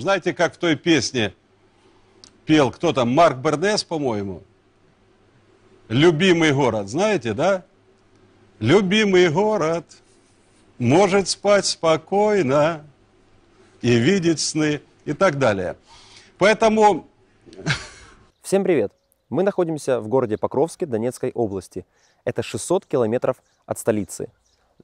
Знаете, как в той песне пел кто там, Марк Бернес, по-моему? Любимый город, знаете, да? Любимый город может спать спокойно и видеть сны и так далее. Поэтому... Всем привет! Мы находимся в городе Покровске Донецкой области. Это 600 километров от столицы.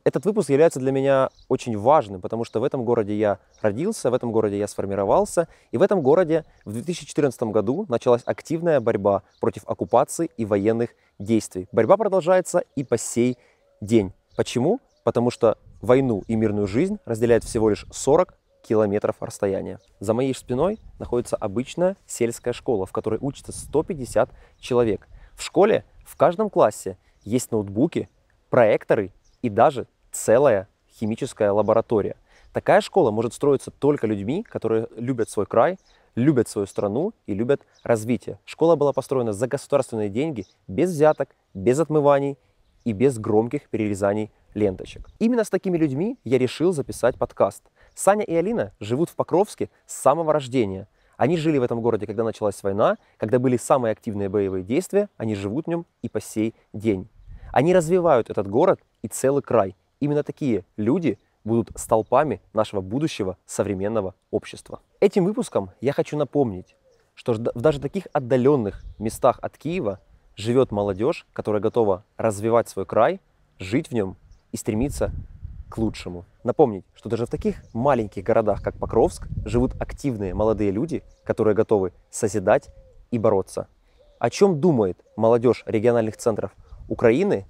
Этот выпуск является для меня очень важным, потому что в этом городе я родился, в этом городе я сформировался, и в этом городе в 2014 году началась активная борьба против оккупации и военных действий. Борьба продолжается и по сей день. Почему? Потому что войну и мирную жизнь разделяет всего лишь 40 километров расстояния. За моей спиной находится обычная сельская школа, в которой учатся 150 человек. В школе в каждом классе есть ноутбуки, проекторы и даже целая химическая лаборатория. Такая школа может строиться только людьми, которые любят свой край, любят свою страну и любят развитие. Школа была построена за государственные деньги, без взяток, без отмываний и без громких перерезаний ленточек. Именно с такими людьми я решил записать подкаст. Саня и Алина живут в Покровске с самого рождения. Они жили в этом городе, когда началась война, когда были самые активные боевые действия, они живут в нем и по сей день. Они развивают этот город и целый край – Именно такие люди будут столпами нашего будущего современного общества. Этим выпуском я хочу напомнить, что в даже таких отдаленных местах от Киева живет молодежь, которая готова развивать свой край, жить в нем и стремиться к лучшему. Напомнить, что даже в таких маленьких городах, как Покровск, живут активные молодые люди, которые готовы созидать и бороться. О чем думает молодежь региональных центров Украины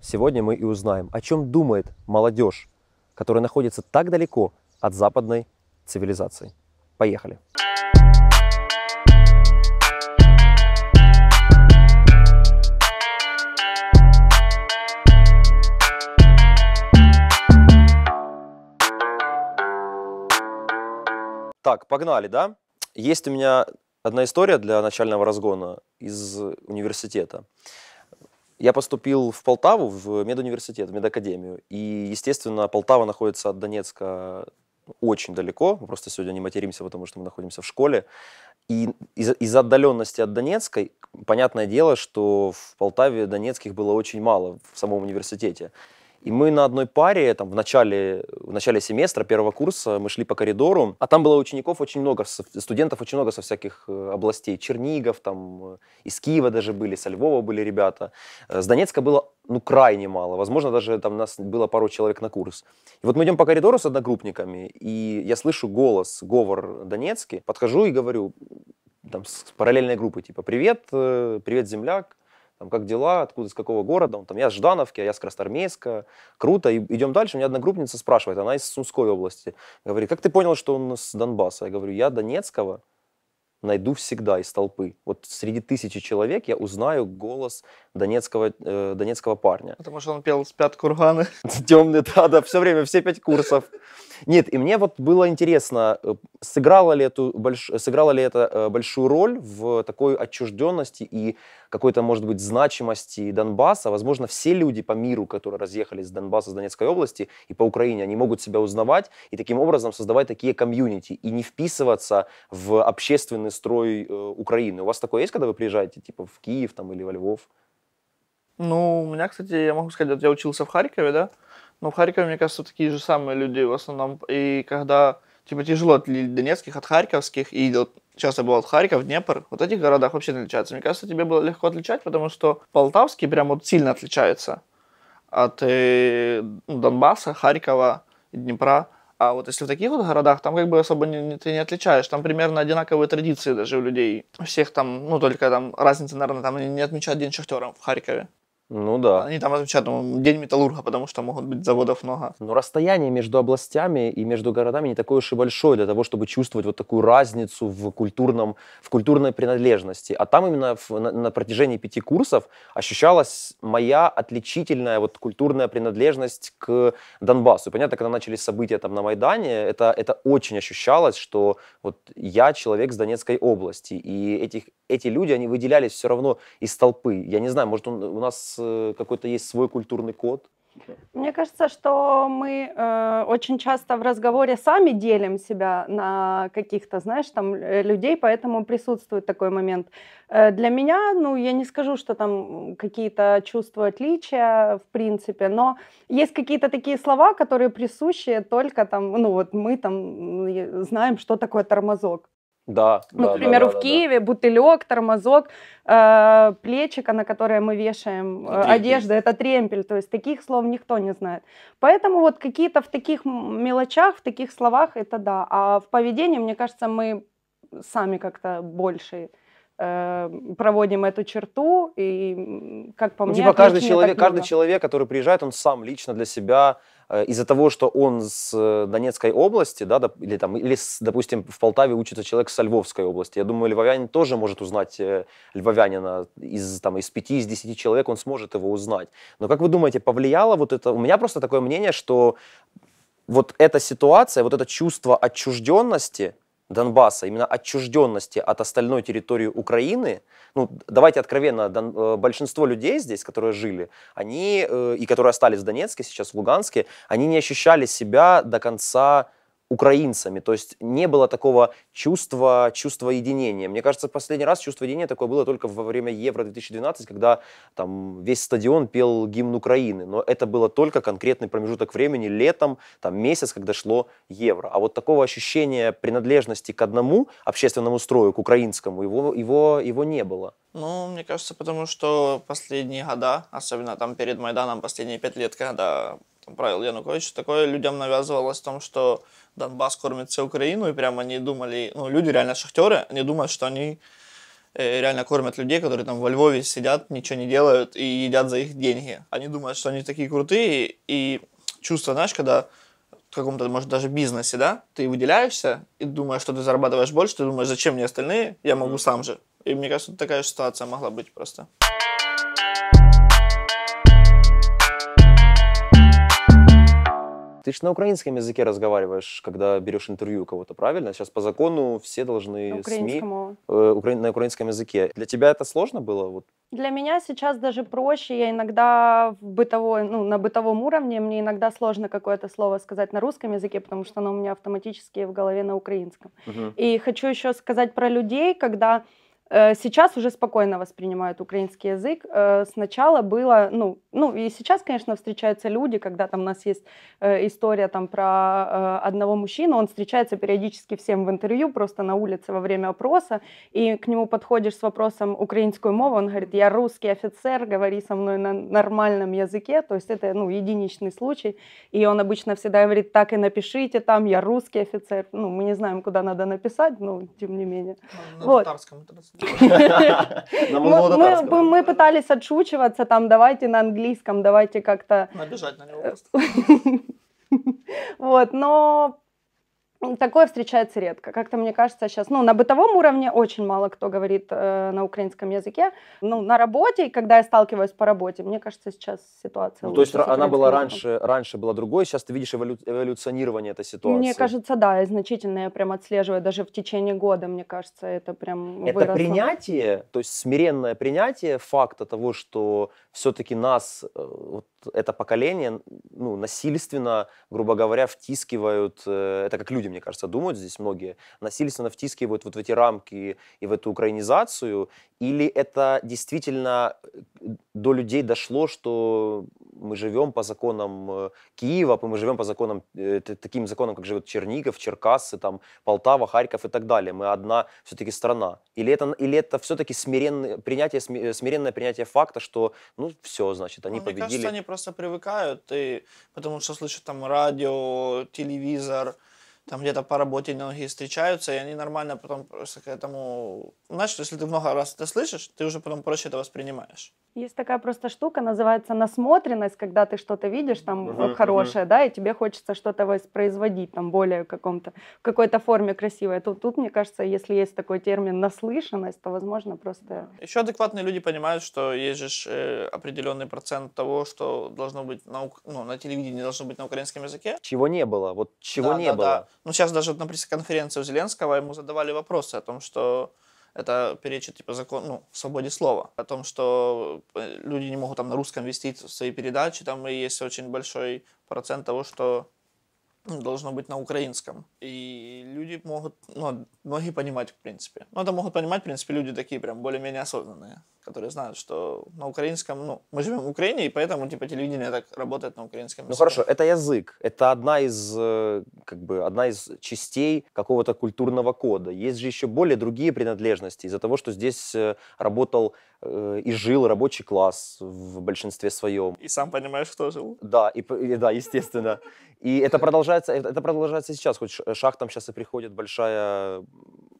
Сегодня мы и узнаем, о чем думает молодежь, которая находится так далеко от западной цивилизации. Поехали! Так, погнали, да? Есть у меня одна история для начального разгона из университета. Я поступил в Полтаву, в медуниверситет, в медакадемию. И, естественно, Полтава находится от Донецка очень далеко. Мы просто сегодня не материмся, потому что мы находимся в школе. И из-за из отдаленности от Донецкой, понятное дело, что в Полтаве донецких было очень мало в самом университете. И мы на одной паре, там, в начале, в начале семестра, первого курса, мы шли по коридору, а там было учеников очень много, студентов очень много со всяких э, областей. Чернигов, там, э, из Киева даже были, со Львова были ребята. Э, с Донецка было, ну, крайне мало. Возможно, даже там нас было пару человек на курс. И вот мы идем по коридору с одногруппниками, и я слышу голос, говор донецкий, подхожу и говорю, там, с параллельной группы, типа, привет, привет, земляк, там, как дела, откуда, с какого города, он там, я с Ждановки, а я с Красноармейска, круто, и идем дальше, у меня одногруппница спрашивает, она из Сумской области, говорит, как ты понял, что он с Донбасса? Я говорю, я Донецкого, найду всегда из толпы. Вот среди тысячи человек я узнаю голос донецкого, э, донецкого парня. Потому что он пел «Спят курганы». Темный, да, да, все время, все пять курсов. Нет, и мне вот было интересно, э, сыграло ли, эту больш... сыграло ли это э, большую роль в такой отчужденности и какой-то, может быть, значимости Донбасса. Возможно, все люди по миру, которые разъехались с Донбасса, с Донецкой области и по Украине, они могут себя узнавать и таким образом создавать такие комьюнити и не вписываться в общественный строй э, Украины. У вас такое есть, когда вы приезжаете, типа, в Киев там, или во Львов? Ну, у меня, кстати, я могу сказать, я учился в Харькове, да, но в Харькове, мне кажется, такие же самые люди в основном. И когда типа тяжело отличить донецких от харьковских, и вот часто от Харьков, Днепр, вот этих городах вообще не отличаются. Мне кажется, тебе было легко отличать, потому что Полтавский прям вот сильно отличается от э, ну, Донбасса, Харькова, Днепра. А вот если в таких вот городах, там как бы особо не, ты не отличаешь. Там примерно одинаковые традиции даже у людей. Всех там, ну только там разница, наверное, там не отмечают День шахтера в Харькове. Ну да. Они там отмечают ну, День металлурга, потому что могут быть заводов много. Но расстояние между областями и между городами не такое уж и большое для того, чтобы чувствовать вот такую разницу в, культурном, в культурной принадлежности. А там именно в, на, на протяжении пяти курсов ощущалась моя отличительная вот культурная принадлежность к Донбассу. И понятно, когда начались события там на Майдане, это, это очень ощущалось, что вот я человек с Донецкой области. И этих, эти люди, они выделялись все равно из толпы. Я не знаю, может он, у нас какой-то есть свой культурный код? Мне кажется, что мы э, очень часто в разговоре сами делим себя на каких-то, знаешь, там э, людей, поэтому присутствует такой момент. Э, для меня, ну, я не скажу, что там какие-то чувства отличия, в принципе, но есть какие-то такие слова, которые присущи только там, ну, вот мы там знаем, что такое тормозок. Да. Ну, да, к примеру, да, в да, Киеве бутылек, тормозок, э, плечика, на которое мы вешаем э, одежду, это тремпель. То есть таких слов никто не знает. Поэтому вот какие-то в таких мелочах, в таких словах это да. А в поведении, мне кажется, мы сами как-то больше э, проводим эту черту. И, как по Ну, мне, типа каждый человек, каждый человек, который приезжает, он сам лично для себя из-за того, что он с э, Донецкой области, да, или там, или, допустим, в Полтаве учится человек с Львовской области. Я думаю, львовянин тоже может узнать э, львовянина из там из пяти, из десяти человек, он сможет его узнать. Но как вы думаете, повлияло вот это? У меня просто такое мнение, что вот эта ситуация, вот это чувство отчужденности Донбасса, именно отчужденности от остальной территории Украины, ну, давайте откровенно, Дон- э, большинство людей здесь, которые жили, они, э, и которые остались в Донецке, сейчас в Луганске, они не ощущали себя до конца украинцами, то есть не было такого чувства, чувства единения. Мне кажется, последний раз чувство единения такое было только во время Евро-2012, когда там весь стадион пел гимн Украины, но это было только конкретный промежуток времени, летом, там месяц, когда шло Евро. А вот такого ощущения принадлежности к одному общественному строю, к украинскому, его, его, его не было. Ну, мне кажется, потому что последние года, особенно там перед Майданом, последние пять лет, когда там, правил Янукович, такое людям навязывалось в том, что Донбасс кормит всю Украину, и прямо они думали, ну, люди реально шахтеры, они думают, что они э, реально кормят людей, которые там во Львове сидят, ничего не делают и едят за их деньги. Они думают, что они такие крутые, и чувство, знаешь, когда в каком-то, может, даже бизнесе, да, ты выделяешься и думаешь, что ты зарабатываешь больше, ты думаешь, зачем мне остальные, я могу сам же. И мне кажется, такая же ситуация могла быть просто. Ты же на украинском языке разговариваешь, когда берешь интервью у кого-то, правильно? Сейчас по закону все должны СМИ э, укра- на украинском языке. Для тебя это сложно было? Вот? Для меня сейчас даже проще. Я иногда в бытовой, ну, на бытовом уровне мне иногда сложно какое-то слово сказать на русском языке, потому что оно у меня автоматически в голове на украинском. И хочу еще сказать про людей, когда сейчас уже спокойно воспринимают украинский язык. Э, сначала было, ну, ну и сейчас, конечно, встречаются люди, когда там у нас есть э, история там про э, одного мужчину, он встречается периодически всем в интервью, просто на улице во время опроса, и к нему подходишь с вопросом украинскую мову, он говорит, я русский офицер, говори со мной на нормальном языке, то есть это, ну, единичный случай, и он обычно всегда говорит, так и напишите там, я русский офицер, ну, мы не знаем, куда надо написать, но тем не менее. На Вот. татарском это Мы, пытались отшучиваться, там, давайте на английском, давайте как-то Набежать на него просто. Вот, но такое встречается редко. Как-то мне кажется сейчас, ну, на бытовом уровне очень мало кто говорит э, на украинском языке. Ну, на работе, когда я сталкиваюсь по работе, мне кажется, сейчас ситуация Ну, то есть лучше с ра- она была раньше, раньше была другой, сейчас ты видишь эволю- эволюционирование этой ситуации. Мне кажется, да, и значительно я прям отслеживаю даже в течение года, мне кажется, это прям Это выросло. принятие, то есть смиренное принятие факта того, что все-таки нас, э, вот это поколение, ну, насильственно, грубо говоря, втискивают, э, это как люди, мне кажется, думают здесь многие, насильственно втискивают вот в эти рамки и в эту украинизацию, или это действительно э, до людей дошло, что мы живем по законам э, Киева, мы живем по законам, э, таким законам, как живет Чернигов, Черкассы, там, Полтава, Харьков и так далее. Мы одна все-таки страна. Или это, или это все-таки смиренное принятие, э, смиренное принятие факта, что, ну, все, значит, они Ну, Мне победили. кажется, они просто привыкают, и потому что слышат там радио, телевизор, там где-то по работе многие встречаются, и они нормально потом просто к этому... Знаешь, если ты много раз это слышишь, ты уже потом проще это воспринимаешь. Есть такая просто штука, называется насмотренность, когда ты что-то видишь там э, хорошее, да, и тебе хочется что-то воспроизводить там более каком-то, в какой-то форме красивой. Тут, тут, мне кажется, если есть такой термин наслышанность, то, возможно, просто... Еще адекватные люди понимают, что есть же э, определенный процент того, что должно быть на, ук- ну, на телевидении должно быть на украинском языке. Чего не было, вот чего Да, не да, было. да. Ну, сейчас даже на пресс-конференции у Зеленского ему задавали вопросы о том, что это перечит типа закон, ну, свободе слова, о том, что э, люди не могут там на русском вести свои передачи, там и есть очень большой процент того, что должно быть на украинском. И люди могут, ну, многие понимать, в принципе. Ну, это могут понимать, в принципе, люди такие прям более-менее осознанные которые знают, что на украинском, ну, мы живем в Украине, и поэтому, типа, телевидение так работает на украинском языке. Ну, хорошо, это язык, это одна из, э, как бы, одна из частей какого-то культурного кода. Есть же еще более другие принадлежности из-за того, что здесь э, работал э, и жил рабочий класс в большинстве своем. И сам понимаешь, кто жил. Да, и, и да, естественно. И это продолжается, это продолжается сейчас, хоть шахтам сейчас и приходит большая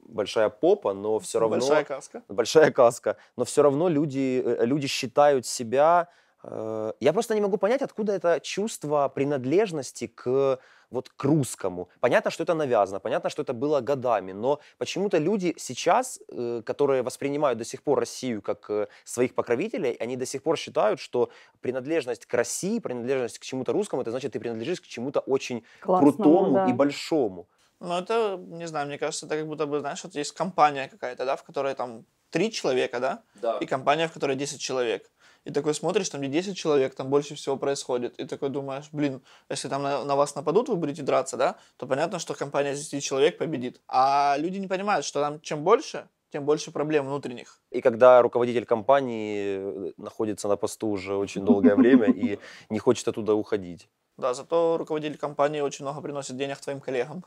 большая попа, но все равно... Большая каска. Большая каска. Но все равно люди, э, люди считают себя... Э, я просто не могу понять, откуда это чувство принадлежности к вот к русскому. Понятно, что это навязано, понятно, что это было годами, но почему-то люди сейчас, э, которые воспринимают до сих пор Россию как своих покровителей, они до сих пор считают, что принадлежность к России, принадлежность к чему-то русскому, это значит, ты принадлежишь к чему-то очень Классному, крутому да. и большому. Ну, это, не знаю, мне кажется, это как будто бы, знаешь, вот есть компания какая-то, да, в которой там три человека, да? Да. И компания, в которой 10 человек. И такой смотришь, там где 10 человек, там больше всего происходит. И такой думаешь, блин, если там на, на вас нападут, вы будете драться, да, то понятно, что компания из 10 человек победит. А люди не понимают, что там чем больше, тем больше проблем внутренних. И когда руководитель компании э, находится на посту уже очень долгое время и не хочет оттуда уходить. Да, зато руководитель компании очень много приносит денег твоим коллегам.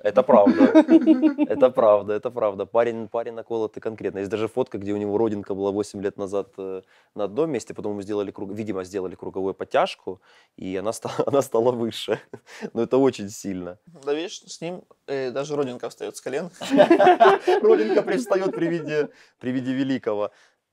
Это правда. Это правда, это правда. Парень, парень наколотый конкретно. Есть даже фотка, где у него родинка была 8 лет назад э, на одном месте, потом мы сделали, круг, видимо, сделали круговую подтяжку, и она стала, она стала выше. Но это очень сильно. Да видишь, с ним э, даже родинка встает с колен. Родинка привстает при виде, при виде великого.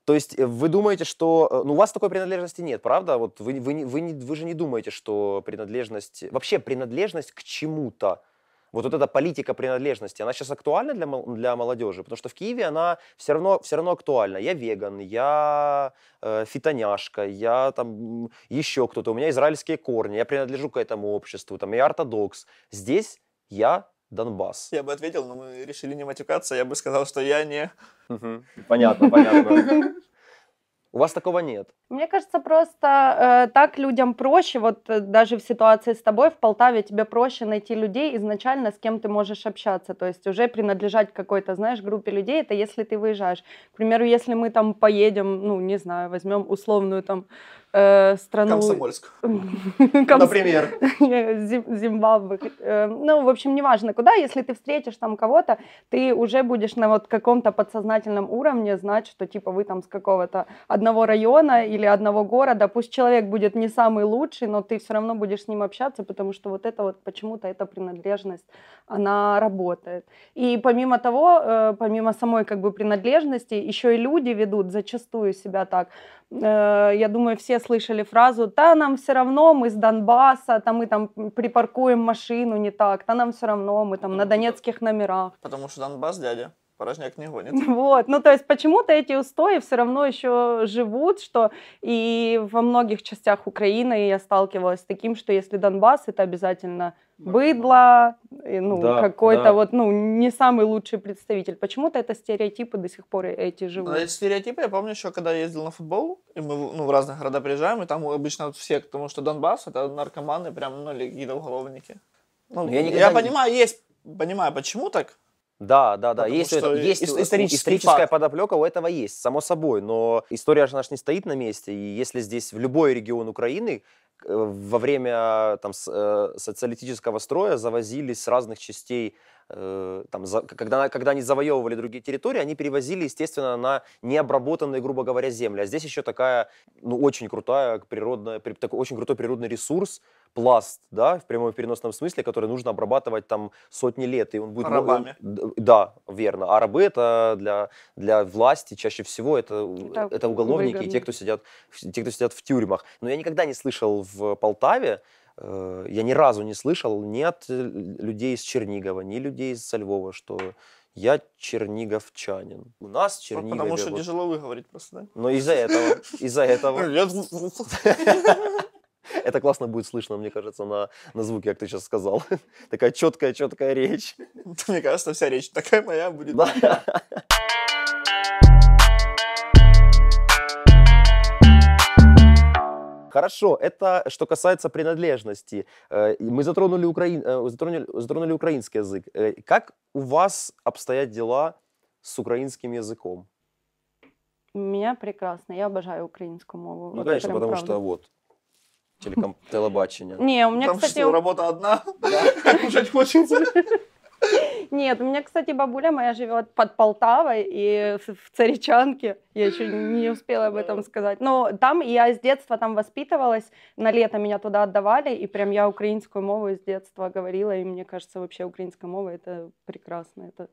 То есть э, вы думаете, что... Э, ну, у вас такой принадлежности нет, правда? Вот вы, вы, вы, не, вы же не думаете, что принадлежность... Вообще принадлежность к чему-то, вот, вот эта политика принадлежности, она сейчас актуальна для, для молодежи? Потому что в Киеве она все равно, все равно актуальна. Я веган, я э, фитоняшка, я там еще кто-то, у меня израильские корни, я принадлежу к этому обществу, там, я ортодокс. Здесь я Донбасс. Я бы ответил, но мы решили не матюкаться. Я бы сказал, что я не... Понятно, понятно. У вас такого нет? Мне кажется, просто э, так людям проще, вот э, даже в ситуации с тобой в Полтаве тебе проще найти людей изначально, с кем ты можешь общаться, то есть уже принадлежать какой-то, знаешь, группе людей, это если ты выезжаешь. К примеру, если мы там поедем, ну, не знаю, возьмем условную там э, страну... Комсомольск. Например. Зимбабве. Э, ну, в общем, неважно куда, если ты встретишь там кого-то, ты уже будешь на вот каком-то подсознательном уровне знать, что типа вы там с какого-то одного района или одного города, пусть человек будет не самый лучший, но ты все равно будешь с ним общаться, потому что вот это вот почему-то эта принадлежность, она работает. И помимо того, э, помимо самой как бы принадлежности, еще и люди ведут зачастую себя так. Э, я думаю, все слышали фразу «да, нам все равно, мы с Донбасса, там мы там припаркуем машину не так, да нам все равно, мы там на донецких номерах». Потому что Донбасс, дядя. Порожняк не гонит. Вот, ну то есть почему-то эти устои все равно еще живут, что и во многих частях Украины я сталкивалась с таким, что если Донбасс, это обязательно быдло, ну да, какой-то да. вот, ну не самый лучший представитель. Почему-то это стереотипы до сих пор эти живут. Но эти стереотипы, я помню еще, когда я ездил на футбол, и мы ну, в разных города приезжаем, и там обычно вот все, потому что Донбасс это наркоманы, прям, ну, или какие-то уголовники. Ну, я, я понимаю, есть, понимаю, почему так, да, да, да. Потому есть, это, есть историческая факт. подоплека, у этого есть, само собой. Но история же наша не стоит на месте. И если здесь в любой регион Украины во время там, э, социалистического строя завозились с разных частей Э, там, за, когда, когда они завоевывали другие территории, они перевозили, естественно, на необработанные, грубо говоря, земли. А здесь еще такая, ну, очень крутая природная, такой очень крутой природный ресурс, пласт, да, в прямом и переносном смысле, который нужно обрабатывать там сотни лет, и он будет... Рабами. Да, верно. А рабы это для, для власти чаще всего это, это, это уголовники выгодно. и те кто, сидят, те, кто сидят в тюрьмах. Но я никогда не слышал в Полтаве, я ни разу не слышал ни от э, людей из Чернигова, ни людей из Львова, что я черниговчанин. У нас в Чернигове... Потому что вот... тяжело выговорить просто, да? Но из-за этого, из-за этого... Это классно будет слышно, мне кажется, на, на звуке, как ты сейчас сказал. Такая четкая, четкая речь. Мне кажется, вся речь такая моя будет. Хорошо, это что касается принадлежности. Э, Мы затронули, украин... э, затронули, затронули украинский язык. Э, Как у вас обстоят дела с украинским языком? У меня прекрасно. Я обожаю українську мову. Ну, Вот конечно, потому правда. что вот, телеком... телебачение. Не, у меня, Потому кстати, что работа одна, кушать хочется. Нет, у меня, кстати, бабуля моя живет под Полтавой и в Царичанке. Я еще не успела об этом сказать. Но там я с детства там воспитывалась. На лето меня туда отдавали, и прям я украинскую мову с детства говорила. И мне кажется, вообще украинская мова это прекрасно. Это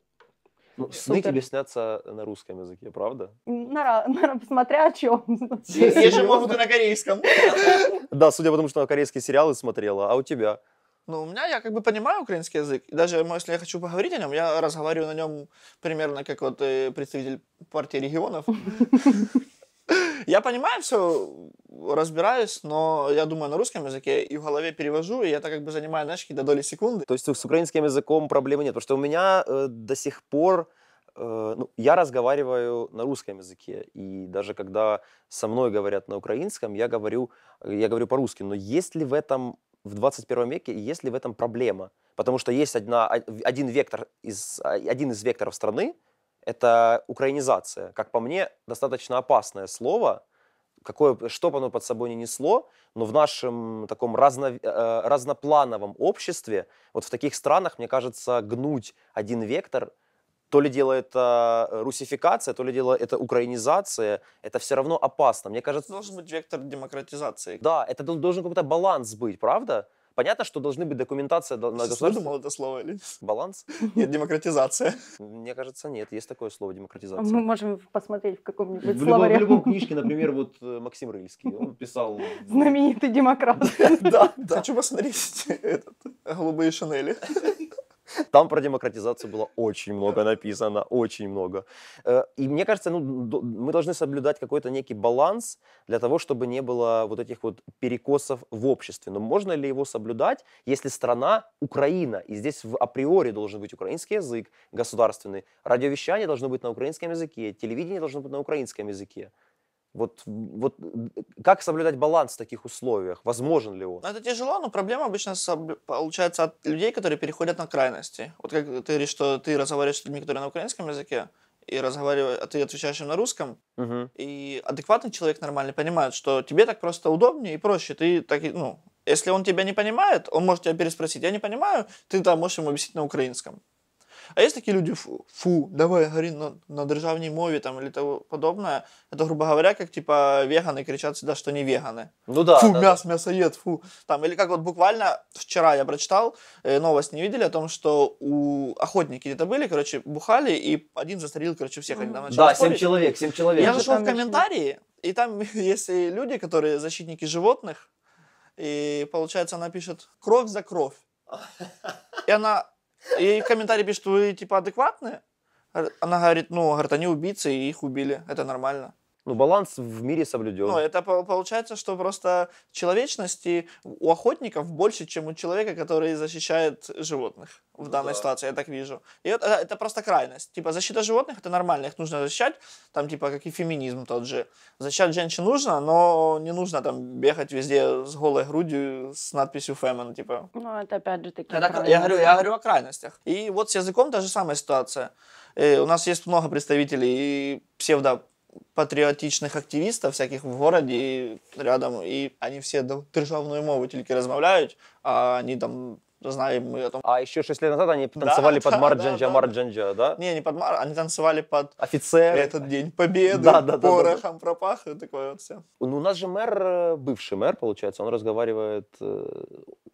Ну, сны Супер. тебе снятся на русском языке, правда? нара- нара- смотря о чем. Я же могут и на корейском. Да, судя по тому, что она корейские сериалы смотрела, а у тебя? Ну, у меня, я как бы понимаю украинский язык. И даже если я хочу поговорить о нем, я разговариваю на нем примерно как вот э, представитель партии регионов. Я понимаю все, разбираюсь, но я думаю на русском языке и в голове перевожу, и это как бы занимает, знаешь, какие-то доли секунды. То есть с украинским языком проблемы нет, потому что у меня э, до сих пор э, ну, я разговариваю на русском языке, и даже когда со мной говорят на украинском, я говорю, я говорю по-русски. Но есть ли в этом в 21 веке, есть ли в этом проблема? Потому что есть одна, о- один вектор из один из векторов страны, это украинизация. Как по мне, достаточно опасное слово, какое, что бы оно под собой не несло, но в нашем таком разно, э, разноплановом обществе, вот в таких странах, мне кажется, гнуть один вектор, то ли дело это русификация, то ли дело это украинизация, это все равно опасно. Мне кажется, Должен быть вектор демократизации. да, это дол- должен какой-то баланс быть, правда? Понятно, что должны быть документация до- на Ты государство. выдумал это слово или? Баланс? Нет, демократизация. Мне кажется, нет. Есть такое слово Мы демократизация. можем посмотреть в каком-нибудь В любом, в словаре. любом книжке, например, вот э, Максим Рыльский, он писал... Знаменитый демократ. Да, да. Хочу посмотреть этот, голубые шинели. Там про демократизацию было очень много написано, очень много. Э, И мне кажется, ну, мы должны соблюдать какой-то некий баланс для того, чтобы не было вот этих вот перекосов в обществе. Но можно ли его соблюдать, если страна Украина, и здесь в априори должен быть украинский язык государственный, радиовещание должно быть на украинском языке, телевидение должно быть на украинском языке. Вот, вот как соблюдать баланс в таких условиях? Возможен ли он? Ну, это тяжело, но проблема обычно получается от людей, которые переходят на крайности. Вот как ты говоришь, что ты разговариваешь с людьми, которые на украинском языке, и разговариваешь, а ты отвечаешь им на русском, Мгм. и адекватный человек нормальный понимает, что тебе так просто удобнее и проще. Ты так, ну, если он тебя не понимает, он может тебя переспросить. Я не понимаю, ты там можешь ему объяснить на украинском. А есть такие люди, фу, фу давай говори на, на державній мові там, или того подобное. Это, грубо говоря, как типа веганы кричат всегда, что не веганы. Ну да. фу, да, да. мяс, мясоед, фу. Там, или как вот буквально вчера я прочитал, э, новость не видели о том, что у охотники где-то были, короче, бухали, и один застрелил, короче, всех. Они там Да, семь человек, семь человек. Я зашел там в комментарии, и там есть люди, которые защитники животных, и получается она пишет «кровь за кровь». И она, и в комментарии пишет, вы типа адекватные? Она говорит, ну, говорит, они убийцы, и их убили, это нормально. Ну, баланс в мире соблюден. Ну, это по- получается, что просто человечности у охотников больше, чем у человека, который защищает животных в Ну данной да. ситуации, я так вижу. И это, это просто крайность. Типа, защита животных это нормально, их нужно защищать, там, типа, как и феминизм тот же. Защищать женщин нужно, но не нужно там бегать везде с голой грудью с надписью «Фемен», типа. Ну, это опять же таки. Это я, говорю, я говорю о крайностях. И вот с языком та же самая ситуация. Э, у нас есть много представителей псевдо патріотичних активістів всяких в городі і рядом, і вони всі до- державною мовою тільки розмовляють, а вони там знаємо ми о том. А еще 6 лет назад они танцевали под да, Марджанджа, да, да. Марджанджа, да? Не, не под Мар, они танцевали под Офицеры. этот день победы, Да, да, да, да, порохом пропах, и такое вот все. Ну, у нас же мэр, э, бывший мэр, получается, он разговаривает э,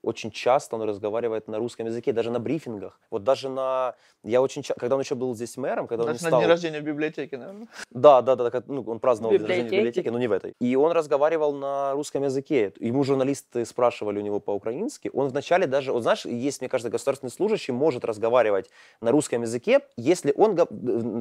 очень часто он разговаривает на русском языке, даже на брифингах. Вот даже на... Я очень часто... Когда он еще был здесь мэром, когда он Даже на стал... дне рождения в библиотеке, наверное. Да, да, да, ну, он праздновал день рождения в Библиотеки. библиотеке, но не в этой. И он разговаривал на русском языке. Ему журналисты спрашивали у него по-украински. Он вначале даже, вот знаешь, есть, мне кажется, государственный служащий может разговаривать на русском языке, если он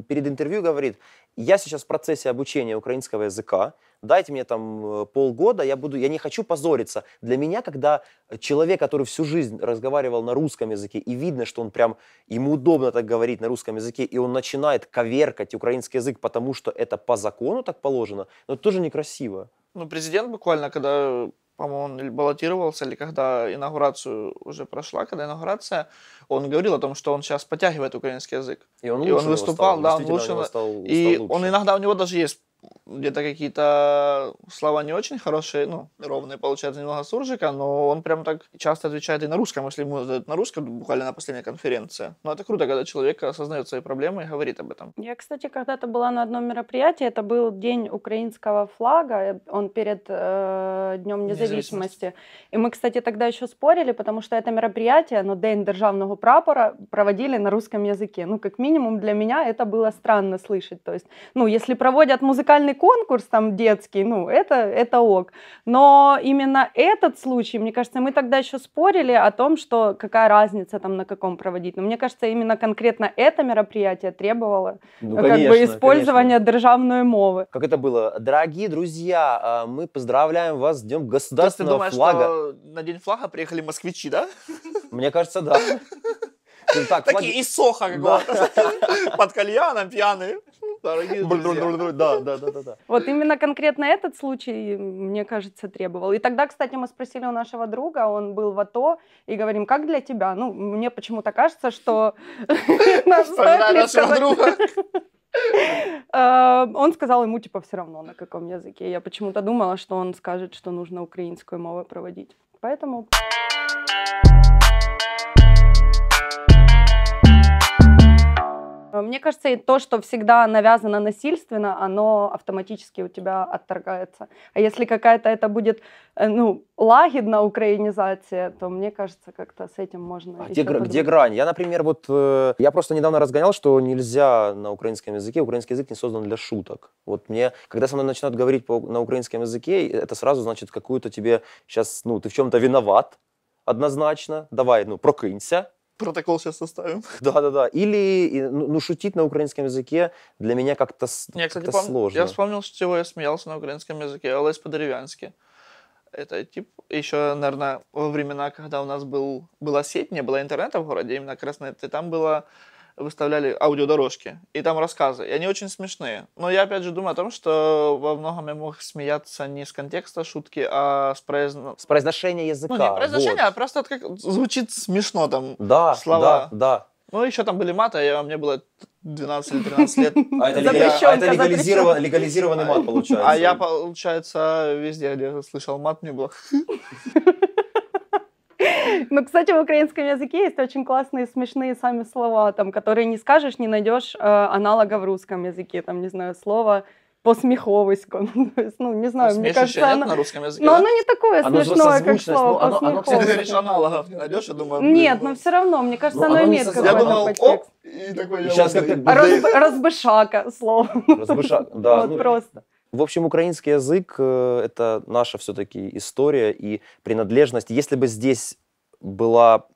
перед интервью говорит, я сейчас в процессе обучения украинского языка, дайте мне там э, полгода, я буду, я не хочу позориться. Для меня, когда человек, который всю жизнь разговаривал на русском языке, и видно, что он прям, ему удобно так говорить на русском языке, и он начинает коверкать украинский язык, потому что это по закону так положено, но это тоже некрасиво. Ну, президент буквально, когда, по-моему, он баллотировался, или когда инаугурацию уже прошла, когда инаугурация, он говорил о том, что он сейчас подтягивает украинский язык. И он, И он выступал, стал, да, он лучше стал- И стал он лучше. иногда, у него даже есть где-то какие-то слова не очень хорошие, ну, ровные, получается, немного суржика, но он прям так часто отвечает и на русском, если ему задают на русском, буквально на последней конференции. Но это круто, когда человек осознает свои проблемы и говорит об этом. Я, кстати, когда-то была на одном мероприятии, это был День украинского флага, э, он перед э, Днем Независимости. И мы, кстати, тогда еще спорили, потому что это мероприятие, но День державного прапора проводили на русском языке. Ну, как минимум для меня это было странно слышать. То есть, ну, если проводят музыкальный конкурс там детский, ну, это, это ок. Но именно этот случай, мне кажется, мы тогда еще спорили о том, что какая разница там на каком проводить. Но мне кажется, именно конкретно это мероприятие требовало Ну, как бы конечно, использования конечно. державной мовы. Как это было? Дорогие друзья, а, мы поздравляем вас с Днем То есть ты государственного думаешь, флага. что на День флага приехали москвичи, да? Мне кажется, да. Ну, Так, флаги- Такие из Соха какого-то. Под кальяном пьяные. Дорогие друзья. Да, да, да, да. Вот именно конкретно этот случай, мне кажется, требовал. И тогда, кстати, мы спросили у нашего друга, он был в АТО, и говорим, как для тебя? Ну, мне почему-то кажется, что... ли нашего друга. Э, Он сказал ему, типа, все равно на каком языке. Я почему-то думала, что он скажет, что нужно украинскую мову проводить. Поэтому Мне кажется, и то, что всегда навязано насильственно, оно автоматически у тебя отторгается. А если какая-то это будет, э, ну, лагидна украинизация, то мне кажется, как-то с этим можно А где, где грань? Я, например, вот э, я просто недавно разгонял, что нельзя на украинском языке, украинский язык не создан для шуток. Вот мне, когда со мной начинают говорить по- на украинском языке, это сразу значит какую-то тебе сейчас, ну, ты в чем-то виноват, однозначно. Давай, ну, прокинься. Протокол сейчас составим. Да-да-да. Или, ну, ну, шутить на украинском языке для меня как-то, как-то пом- сложно. я вспомнил, что чего я смеялся на украинском языке. Олесь по-деревянски. Это тип еще, наверное, во времена, когда у нас был, была сеть, не было интернета в городе, именно как раз на это, и там было выставляли аудиодорожки, и там рассказы, и они очень смешные. Но я опять же думаю о том, что во многом я мог смеяться не с контекста шутки, а с произно... С произношения языка. Ну, не произношения, вот. а просто как звучит смешно там. Да, слова. да, да. Ну, еще там были маты, а мне было 12 или 13 лет. А это, Запрещенка, лега- а это легализирован- легализированный мат получается. А я, получается, везде, где слышал мат, мне было Ну, кстати, в украинском языке есть очень классные смешные сами слова, там, которые не скажешь, не найдешь э, аналога в русском языке. Там, не знаю, слово посмеховысько. То есть, ну, не знаю, мне кажется, нет оно... на русском языке, Но да? оно не такое Оно смешное, как слово ну, оно- оно, Ты говоришь, посмеховысько. аналогов не найдешь, я думаю... блин, Нет, ну. но все равно, мне кажется, Ну, оно оно имеет. Я какой-то думал, подтекст. оп, и такой... я Сейчас вот- как- А разб- разбышака слово. Разбыша- да, Вот ну, просто. В общем, украинский язык э, это наша все-таки история и принадлежность. Если бы здесь была,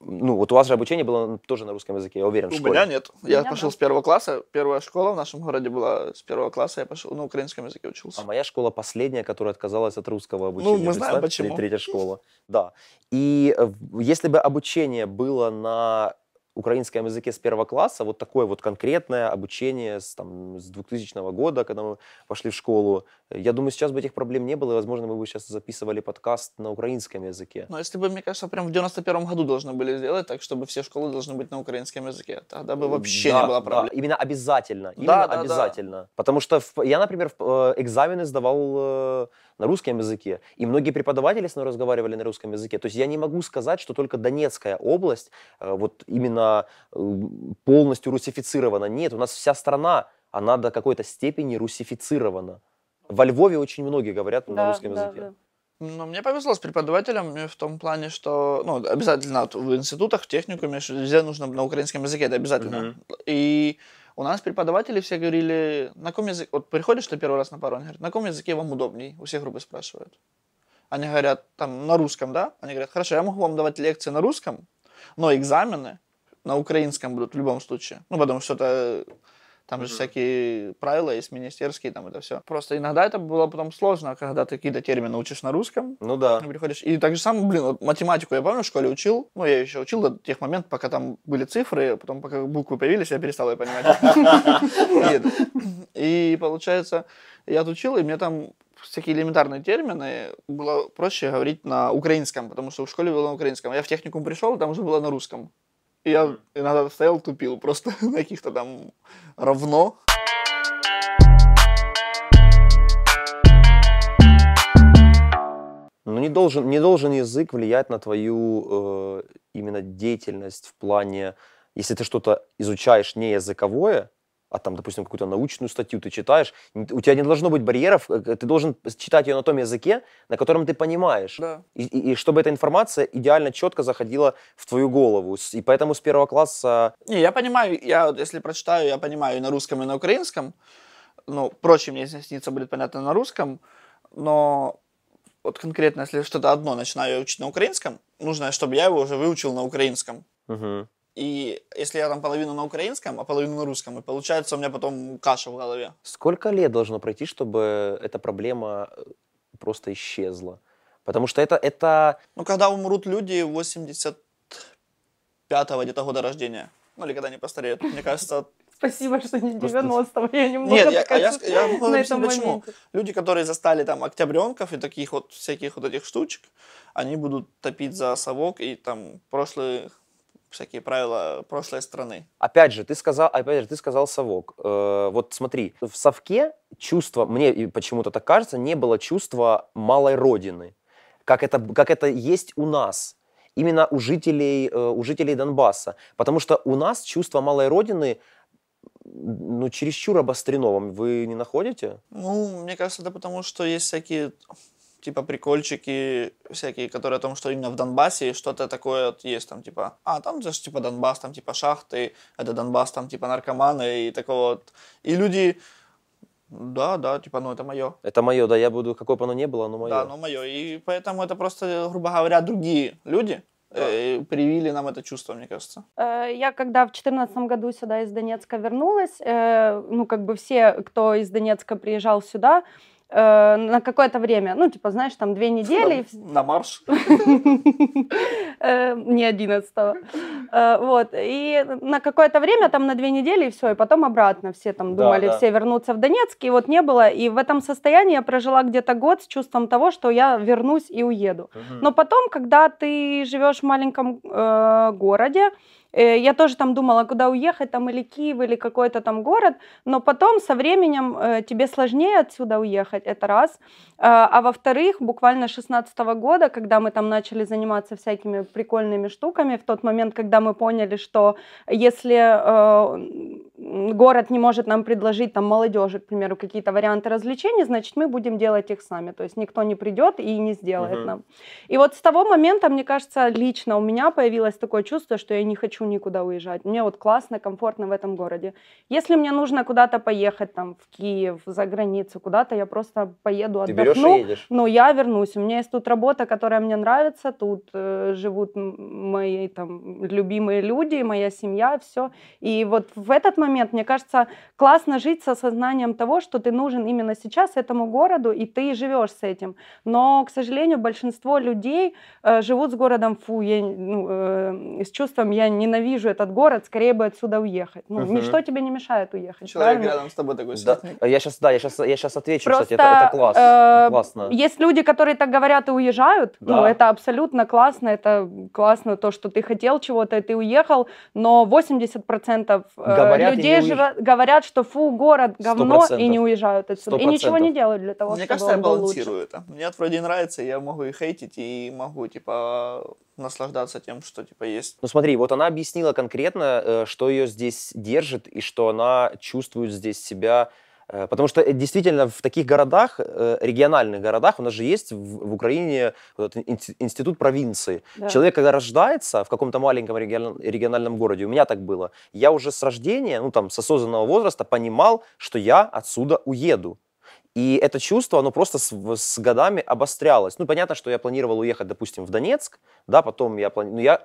ну вот у вас же обучение было тоже на русском языке, я уверен, У школе. меня нет. Я меня пошел да. с первого класса. Первая школа в нашем городе была с первого класса. Я пошел на украинском языке учился. А моя школа последняя, которая отказалась от русского обучения. Ну, мы знаем, почему. тре- Третья школа. Да. И э, если бы обучение было на украинском языке с первого класса, вот такое вот конкретное обучение с, там, с 2000 года, когда мы пошли в школу, я думаю, сейчас бы этих проблем не было, и, возможно, мы бы сейчас записывали подкаст на украинском языке. Но если бы, мне кажется, прям в 91 году должны были сделать так, чтобы все школы должны быть на украинском языке, тогда бы вообще Да, не было да, проблем. именно обязательно. Именно Да, да, да. обязательно. Потому что я, например, в- э, экзамены сдавал э, на русском языке, и многие преподаватели с мной разговаривали на русском языке. То есть я не могу сказать, что только Донецкая область э, вот именно полностью русифицирована. Нет, у нас вся страна, она до какой-то степени русифицирована. Во Львове очень многие говорят на Да, русском да, языке. да. Ну, мне повезло с преподавателем в том плане, что, ну, обязательно в институтах, в техникуме, что везде нужно на украинском языке, это обязательно. Мгм. И у нас преподаватели все говорили, на каком языке, вот приходишь ты первый раз на пару, они говорят, на каком языке вам удобней? У всех группы спрашивают. Они говорят, там, на русском, да? Они говорят, хорошо, я могу вам давать лекции на русском, но экзамены на украинском будут в любом случае. Ну, потому что это там же всякие правила есть министерские, там это все. Просто иногда это было потом сложно, когда ты какие-то термины учишь на русском, Ну да. приходишь. И так же самое, блин, вот математику я помню, в школе учил. Ну, я еще учил до тех моментов, пока там были цифры, а потом пока буквы появились, я перестал ее понимать. И получается, я отучил, и мне там всякие элементарные термины было проще говорить на украинском, потому что в школе было на украинском. Я в техникум пришел, там уже было на русском. И я иногда стоял, тупил просто на каких-то там равно. Ну, не должен, не должен язык влиять на твою э, именно деятельность в плане, если ты что-то изучаешь не языковое, а там, допустим, какую-то научную статью ты читаешь, у тебя не должно быть барьеров, э, ты должен читать ее на том языке, на котором ты понимаешь. Да. И, и- и чтобы эта информация идеально четко заходила в твою голову. И поэтому с первого класса Не, я понимаю, я если прочитаю, я понимаю и на русском, и на украинском. Ну, проще мне, снится, будет понятно на русском. Но вот конкретно, если что-то одно начинаю учить на украинском, нужно, чтобы я его уже выучил на украинском. Мгм. И если я там половину на украинском, а половину на русском, и получается у меня потом каша в голове. сколько лет должно пройти, чтобы эта проблема э, просто исчезла? Потому что это, это Ну, когда умрут люди 85-го где-то года рождения, ну, или когда они постареют, мне кажется, Спасибо, что не Просто- 90-го. Я немного Нет, я, а такая я, я могу на этом почему. моменте. Люди, которые застали там октябренков и таких вот всяких вот этих штучек, они будут топить за совок и там прошлые всякие правила прошлой страны. Опять же, ты сказал, опять же, ты сказал совок. Э, вот смотри, в совке чувство, мне почему-то так кажется, не было чувства малой родины, как это, как это есть у нас. Именно у жителей, э, у жителей Донбасса. Потому что у нас чувство малой родины ну, чересчур обострено. Вы не находите? Ну, мне кажется, это потому, что есть всякие типа прикольчики всякие, которые о том, что именно в Донбассе что-то такое вот есть, там типа, а, там же типа Донбасс, там типа шахты, это Донбасс, там типа наркоманы и такого вот. И люди, да, да, типа, ну это мое. Это мое, да, я буду, какое бы оно ни было, оно мое. Да, ну мое. И поэтому это просто, грубо говоря, другие люди э, привили нам это чувство, мне кажется. Э, Я когда в 2014 году сюда из Донецка вернулась, э, ну, как бы все, кто из Донецка приезжал сюда, э, на какое-то время, ну, типа, знаешь, там две недели, На марш. Э, не 11 Вот. И на какое-то время, там на две недели, и все, и потом обратно все там думали, все вернуться в Донецк, и вот не было. И в этом состоянии я прожила где-то год с чувством того, что я вернусь и уеду. Но потом, когда ты живешь в маленьком э, городе, э, я тоже там думала, куда уехать, там или Киев, или какой-то там город, но потом со временем э, тебе сложнее отсюда уехать, это раз. А, а во-вторых, буквально 16 года, когда мы там начали заниматься всякими прикольными штуками, в тот момент, когда мы поняли, что если э, город не может нам предложить там молодежи, к примеру, какие-то варианты развлечений, значит, мы будем делать их сами. То есть никто не придет и не сделает Мгм. нам. И вот с того момента, мне кажется, лично у меня появилось такое чувство, что я не хочу никуда уезжать. Мне вот классно, комфортно в этом городе. Если мне нужно куда-то поехать, там, в Киев, за границу, куда-то, я просто поеду, Ты берешь отдохну. и едешь. Но я вернусь. У меня есть тут работа, которая мне нравится. Тут э, живут мои там любимые люди, моя семья, все. И вот в этот момент, мне кажется, классно жить с осознанием того, что ты нужен именно сейчас этому городу, и ты живешь с этим. Но, к сожалению, большинство людей э, живут с городом фу, я, ну, э, с чувством я ненавижу этот город, скорее бы отсюда уехать. Ну, Мгм. ничто тебе не мешает уехать. Человек правильно? рядом с тобой такой Да, а я сейчас, да, я сейчас, я сейчас отвечу, Просто кстати, это, это класс. э, классно. Есть люди, которые так говорят и уезжают. Ну, Да. это абсолютно классно. Это классно то, что ты хотел чего-то, и ты уехал. Но 80% э, Говорят людей не уезж- говорят, что фу, город говно, 100%. и не уезжают отсюда. И ничего 100%. не делают для того, Мне чтобы кажется, я он был лучше. балансирую это. Мне вроде нравится, я могу и хейтить, и могу, типа, наслаждаться тем, что, типа, есть. Ну смотри, вот она объяснила конкретно, э, что ее здесь держит и что она чувствует здесь себя Э, потому что э, действительно в таких городах, региональных городах, у нас же есть в, в Украине вот институт провинции. Да. Человек, когда рождается в каком-то маленьком региональном городе, у меня так было, я уже с рождения, ну там с осознанного возраста понимал, что я отсюда уеду. И это чувство, оно просто с, с годами обострялось. Ну, понятно, что я планировал уехать, допустим, в Донецк, да, потом я планировал... Ну, я...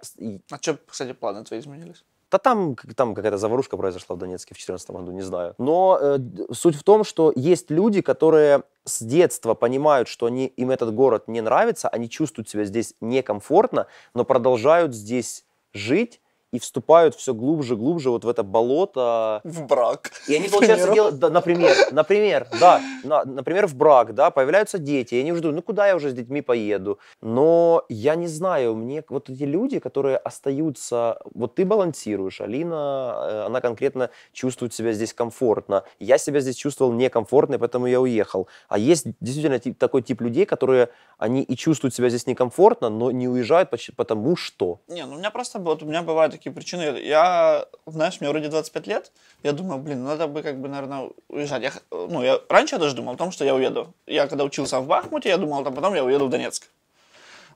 А что, кстати, планы твои изменились? Да там, там какая-то заварушка произошла в Донецке в 2014 году, не знаю. Но э, суть в том, что есть люди, которые с детства понимают, что они, им этот город не нравится, они чувствуют себя здесь некомфортно, но продолжают здесь жить, и вступают все глубже, глубже вот в это болото. В брак. И они, получается, делают, да, например, например, да, на, например, в брак, да, появляются дети, и они уже думают, ну куда я уже с детьми поеду? Но я не знаю, мне вот эти люди, которые остаются, вот ты балансируешь, Алина, э, она конкретно чувствует себя здесь комфортно, я себя здесь чувствовал некомфортно, и поэтому я уехал. А есть действительно тип, такой тип людей, которые, они и чувствуют себя здесь некомфортно, но не уезжают потому что. Не, ну у меня просто, вот у меня бывают такие причины. Я, знаешь, мне вроде 25 лет, я думаю, блин, надо бы как бы, наверное, уезжать. Я, ну, я раньше я даже думал о том, что я уеду. Я когда учился в Бахмуте, я думал, там потом я уеду в Донецк.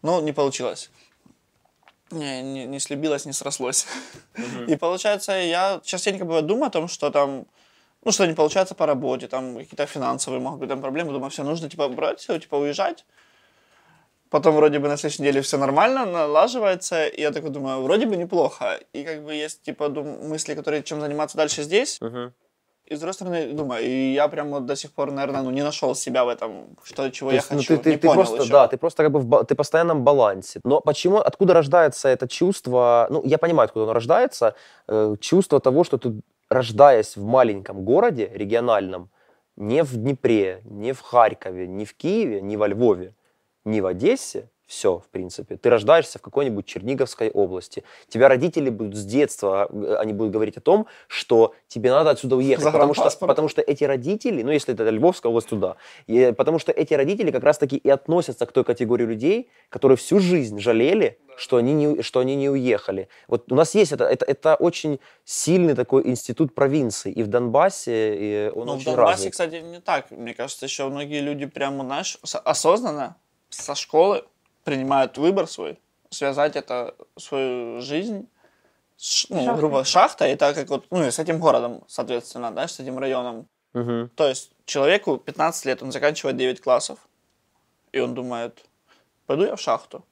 Но не получилось. Не, не, не слебилось, не срослось. Uh-huh. И получается, я частенько бывает думаю о том, что там, ну, что не получается по работе, там какие-то финансовые, могут быть, там проблемы. Думаю, все, нужно, типа, брать все, типа, уезжать. Потом вроде бы на следующей неделе все нормально, налаживается, и я такой думаю, вроде бы неплохо. И как бы есть типа дум- мысли, которые чем заниматься дальше здесь. Uh-huh. И с другой стороны, думаю, и я прям вот до сих пор, наверное, ну, не нашел себя в этом, что, чего То я есть, ну, хочу, ну, ты, не ты, понял просто, еще. Да, ты просто как бы в, ты в постоянном балансе. Но почему, откуда рождается это чувство, ну, я понимаю, откуда оно рождается, э, чувство того, что ты, рождаясь в маленьком городе региональном, не в Днепре, не в Харькове, не в Киеве, не во Львове, не в Одессе, все, в принципе. Ты рождаешься в какой-нибудь Черниговской области. Тебя родители будут с детства, э, они будут говорить о том, что тебе надо отсюда уехать. потому что, потому что эти родители, ну если это Львовская область, туда, и, потому что эти родители как раз-таки и относятся к той категории людей, которые всю жизнь жалели, что они не, что они не уехали. Вот у нас есть это, это, это очень сильный такой институт провинции, и в Донбассе и он ну, очень в Донбассе, разный. кстати, не так. Мне кажется, еще многие люди прямо, знаешь, осознанно со школы принимают выбор свой, связать это свою жизнь ну, Шахты. грубо шахта, это как вот, ну, и с этим городом, соответственно, да, с этим районом. Угу. То есть человеку 15 лет, он заканчивает 9 классов, и он думает, пойду я в шахту.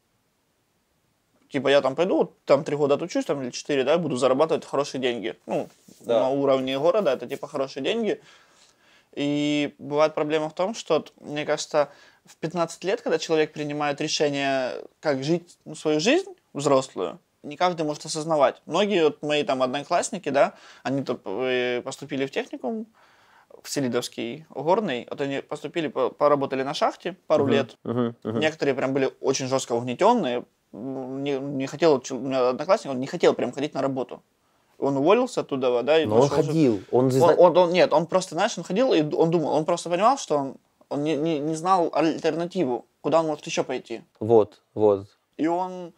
Типа я там пойду, там 3 года отучусь, там или 4, да, буду зарабатывать хорошие деньги. Ну, да. на уровне города это типа хорошие деньги. И бывает проблема в том, что, мне кажется, в 15 лет, когда человек принимает решение, как жить ну, свою жизнь взрослую, не каждый может осознавать. Многие вот мои там одноклассники, да, они э, поступили в техникум, в Селидовский горный, вот они поступили, поработали на шахте пару uh-huh, лет. Uh-huh, uh-huh. Некоторые прям были очень жестко угнетенные. Не, не хотел, у меня одноклассник, он не хотел прям ходить на работу. Он уволился оттуда, да, и Но он ходил. Он, он, он, он, нет, он просто, знаешь, он ходил, и он думал, он просто понимал, что он он не, не, не знал альтернативу, куда он может еще пойти. Вот, вот. И он,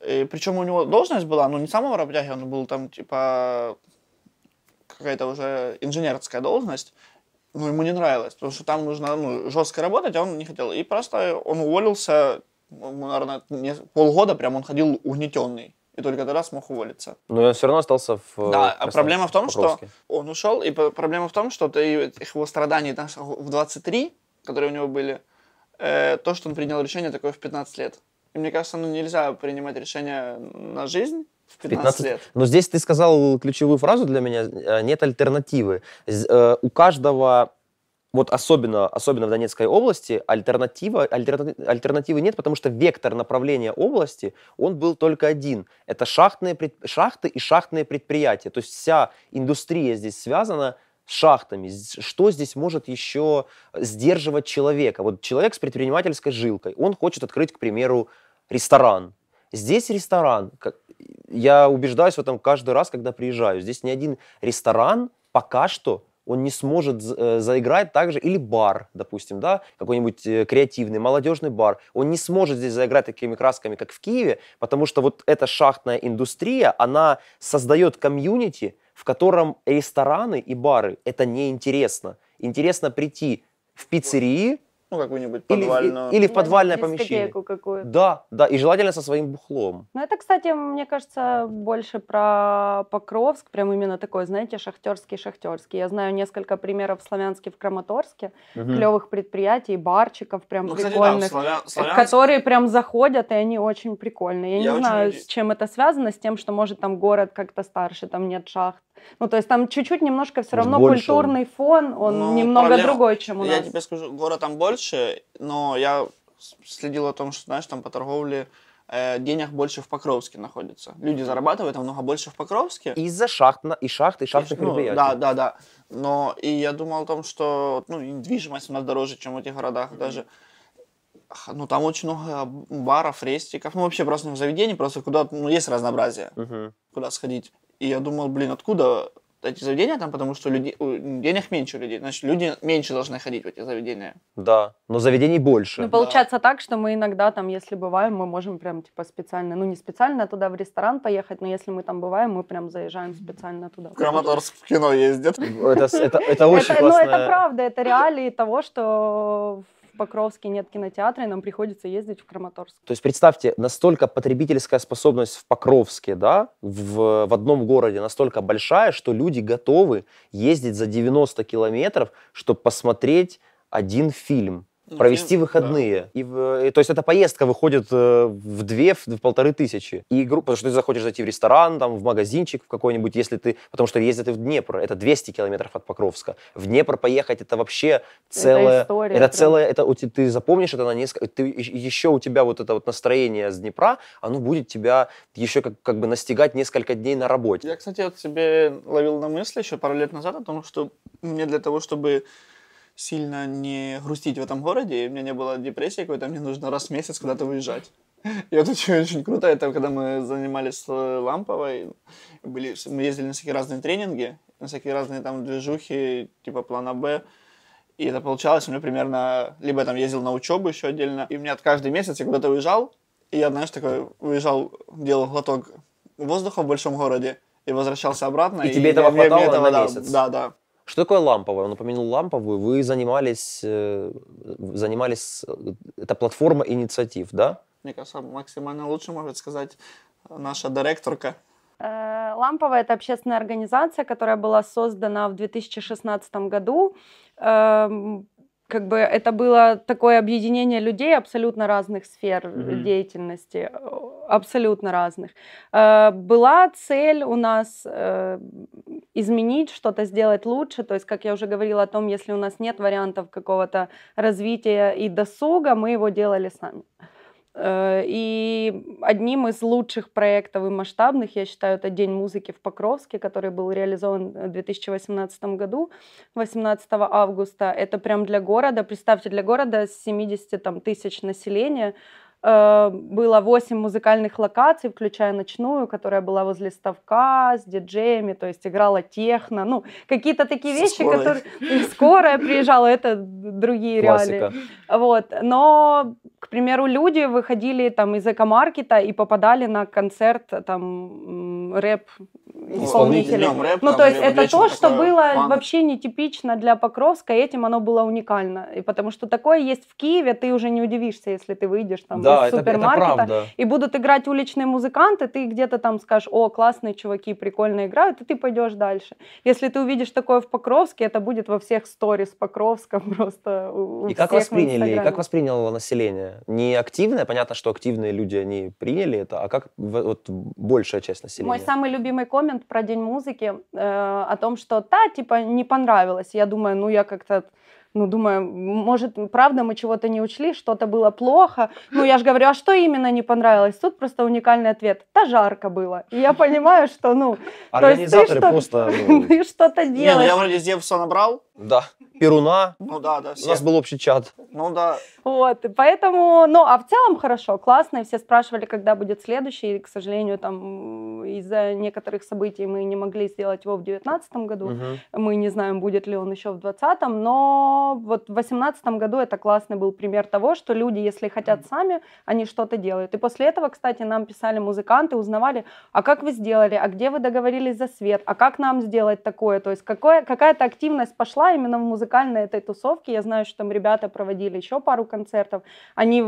и, э, причем у него должность была, ну не самого работяги, он был там типа какая-то уже инженерская должность, но ему не нравилось, потому что там нужно ну, жестко работать, а он не хотел. И просто он уволился, ну, наверное, не, полгода прям он ходил угнетенный. И только тогда смог уволиться. Но он все равно остался в Да, а проблема в том, Покровске. что он ушел, и проблема в том, что ты, его страданий в 23 которые у него были, э, то, что он принял решение такое в 15 лет. И мне кажется, ну нельзя принимать решение на жизнь в 15, 15 лет. Но здесь ты сказал ключевую фразу для меня, э, нет альтернативы. Э, у каждого вот особенно, особенно в Донецкой области альтернатива, альтернативы, альтернативы нет, потому что вектор направления области, он был только один. Это шахтные, шахты и шахтные предприятия. То есть вся индустрия здесь связана шахтами. Что здесь может еще сдерживать человека? Вот человек с предпринимательской жилкой, он хочет открыть, к примеру, ресторан. Здесь ресторан, я убеждаюсь в этом каждый раз, когда приезжаю. Здесь ни один ресторан пока что он не сможет э, заиграть так же, или бар, допустим, да, какой-нибудь э, креативный, молодежный бар, он не сможет здесь заиграть такими красками, как в Киеве, потому что вот эта шахтная индустрия, она создает комьюнити, в котором рестораны и бары это неинтересно. Интересно прийти в пиццерии Ну, какую-нибудь или, подвальную. или в подвальное Дискотеку помещение. какую-то. Да, да, и желательно со своим бухлом. Ну, это, кстати, мне кажется, больше про Покровск, прям именно такой, знаете, шахтерский-шахтерский. Я знаю несколько примеров в Славянске, в Краматорске, Мгм. клевых предприятий, барчиков прям Ну, кстати, да, прикольных, Славя- э, Славянск- которые прям заходят, и они очень прикольные. Я, Я не очень знаю, люблю- с чем это связано, с тем, что, может, там город как-то старше, там нет шахт. Ну, то есть там чуть-чуть немножко все равно больше культурный фон, он Ну, немного проблема- другой, чем у Я нас. тебе скажу, город там больше, но я следил о том, что, знаешь, там по торговле э, денег больше в Покровске находится. Люди зарабатывают намного больше в Покровске. Из-за шахт, на- и шахт, и шахтных Ну, мероприятий. Да, да, да. Но и я думал о том, что ну, и недвижимость у нас дороже, чем в этих городах даже. Х- Ну, там очень много баров, рестиков, ну, вообще просто заведений, просто куда, ну, есть разнообразие, Мгм. куда сходить. И я думал, блин, откуда эти заведения там, потому что людей, у- денег меньше людей, значит, люди меньше должны ходить в эти заведения. Да, но заведений больше. Ну, получается так, что мы иногда там, если бываем, мы можем прям типа специально, ну не специально туда в ресторан поехать, но если мы там бываем, мы прям заезжаем специально туда. Краматорск в кино ездят. Это, это, это очень это, ну, классно. это правда, это реалии того, что в Покровске нет кинотеатра, и нам приходится ездить в Краматорск. То есть представьте, настолько потребительская способность в Покровске, да, в, в одном городе настолько большая, что люди готовы ездить за 90 километров, чтобы посмотреть один фильм. Ну, провести выходные. И, в- и то есть эта поездка выходит э, в две, в, в полторы тысячи. И игру, потому что ты захочешь зайти в ресторан, там, в магазинчик в какой-нибудь, если ты... Потому что ездят и в Днепр, это 200 километров от Покровска. В Днепр поехать, это вообще целое... история это прям. целое... Это, ты запомнишь это на несколько... Ты, и- еще у тебя вот это вот настроение с Днепра, оно будет тебя еще как, как бы настигать несколько дней на работе. Я, кстати, вот себе ловил на мысли еще пару лет назад о том, что мне для того, чтобы сильно не грустить в этом городе, и у меня не было депрессии какой-то, мне нужно раз в месяц куда-то выезжать. И это очень, очень круто, это когда мы занимались с Ламповой, были, мы ездили на всякие разные тренинги, на всякие разные там движухи, типа плана Б, и это получалось у меня примерно, либо я там ездил на учебу еще отдельно, и у меня каждый месяц я куда-то уезжал, и я, знаешь, такой выезжал, делал глоток воздуха в большом городе, и возвращался обратно. И тебе этого мне- мне хватало на да, месяц? Да, да. Что такое ламповая? Он упомянул ламповую. Вы занимались, э, занимались... э, Это платформа инициатив, да? Мне кажется, максимально лучше может сказать наша директорка. Э, Ламповая – это общественная организация, которая была создана в 2016 году. Как бы это было такое объединение людей абсолютно разных сфер Мгм. деятельности, абсолютно разных. Э, Была цель у нас э, изменить что-то, сделать лучше. То есть, как я уже говорила о том, если у нас нет вариантов какого-то развития и досуга, мы его делали сами. Э, И одним из лучших проектов и масштабных, я считаю, это День музыки в Покровске, который был реализован в 2018 году, 18 августа. Это прям для города, представьте, для города с 70 там, тысяч населения э, было 8 музыкальных локаций, включая ночную, которая была возле ставка с диджеями, то есть играла техно, ну, какие-то такие вещи, скорой. которые... И скорая приезжала, это другие реалии. Вот. Но, к примеру, люди выходили там из экомаркета и попадали на концерт там рэп исполнителей. днём рэп, Ну, там, то есть это то, что было фан. вообще нетипично для Покровска, и этим оно было уникально. И потому что такое есть в Киеве, ты уже не удивишься, если ты выйдешь там Да, из это, это супермаркета, правда. и будут играть уличные музыканты, ты где-то там скажешь, о, классные чуваки, прикольно играют, и ты пойдешь дальше. Если ты увидишь такое в Покровске, это будет во всех сторис Покровска просто у, И как восприняли, и как восприняло население? Не активное, понятно, что активные люди, они приняли это, а как вот большая часть населения? Мой самый любимый коммент про День музыки э, о том, что та, типа, не понравилось. Я думаю, ну, я как-то, ну, думаю, может, правда, мы чего-то не учли, что-то было плохо. Ну, я же говорю, а что именно не понравилось? Тут просто уникальный ответ. Да жарко было. И я понимаю, что, ну, то есть ты Организаторы просто, ну, ты что-то Не, ну делаешь. я вроде здесь все набрал. да, Перуна, Ну да, да, у все. нас был общий чат. Ну да. Вот, и поэтому, ну, а в целом хорошо, классно, и все спрашивали, когда будет следующий, и, к сожалению, там, из-за некоторых событий мы не могли сделать его в 2019 году, Мгм. мы не знаем, будет ли он еще в 2020, но вот в 2018 году это классный был пример того, что люди, если хотят сами, они что-то делают. И после этого, кстати, нам писали музыканты, узнавали, а как вы сделали, а где вы договорились за свет, а как нам сделать такое, то есть какое, какая-то активность пошла, именно в музыкальной этой тусовке. Я знаю, что там ребята проводили еще пару концертов. Они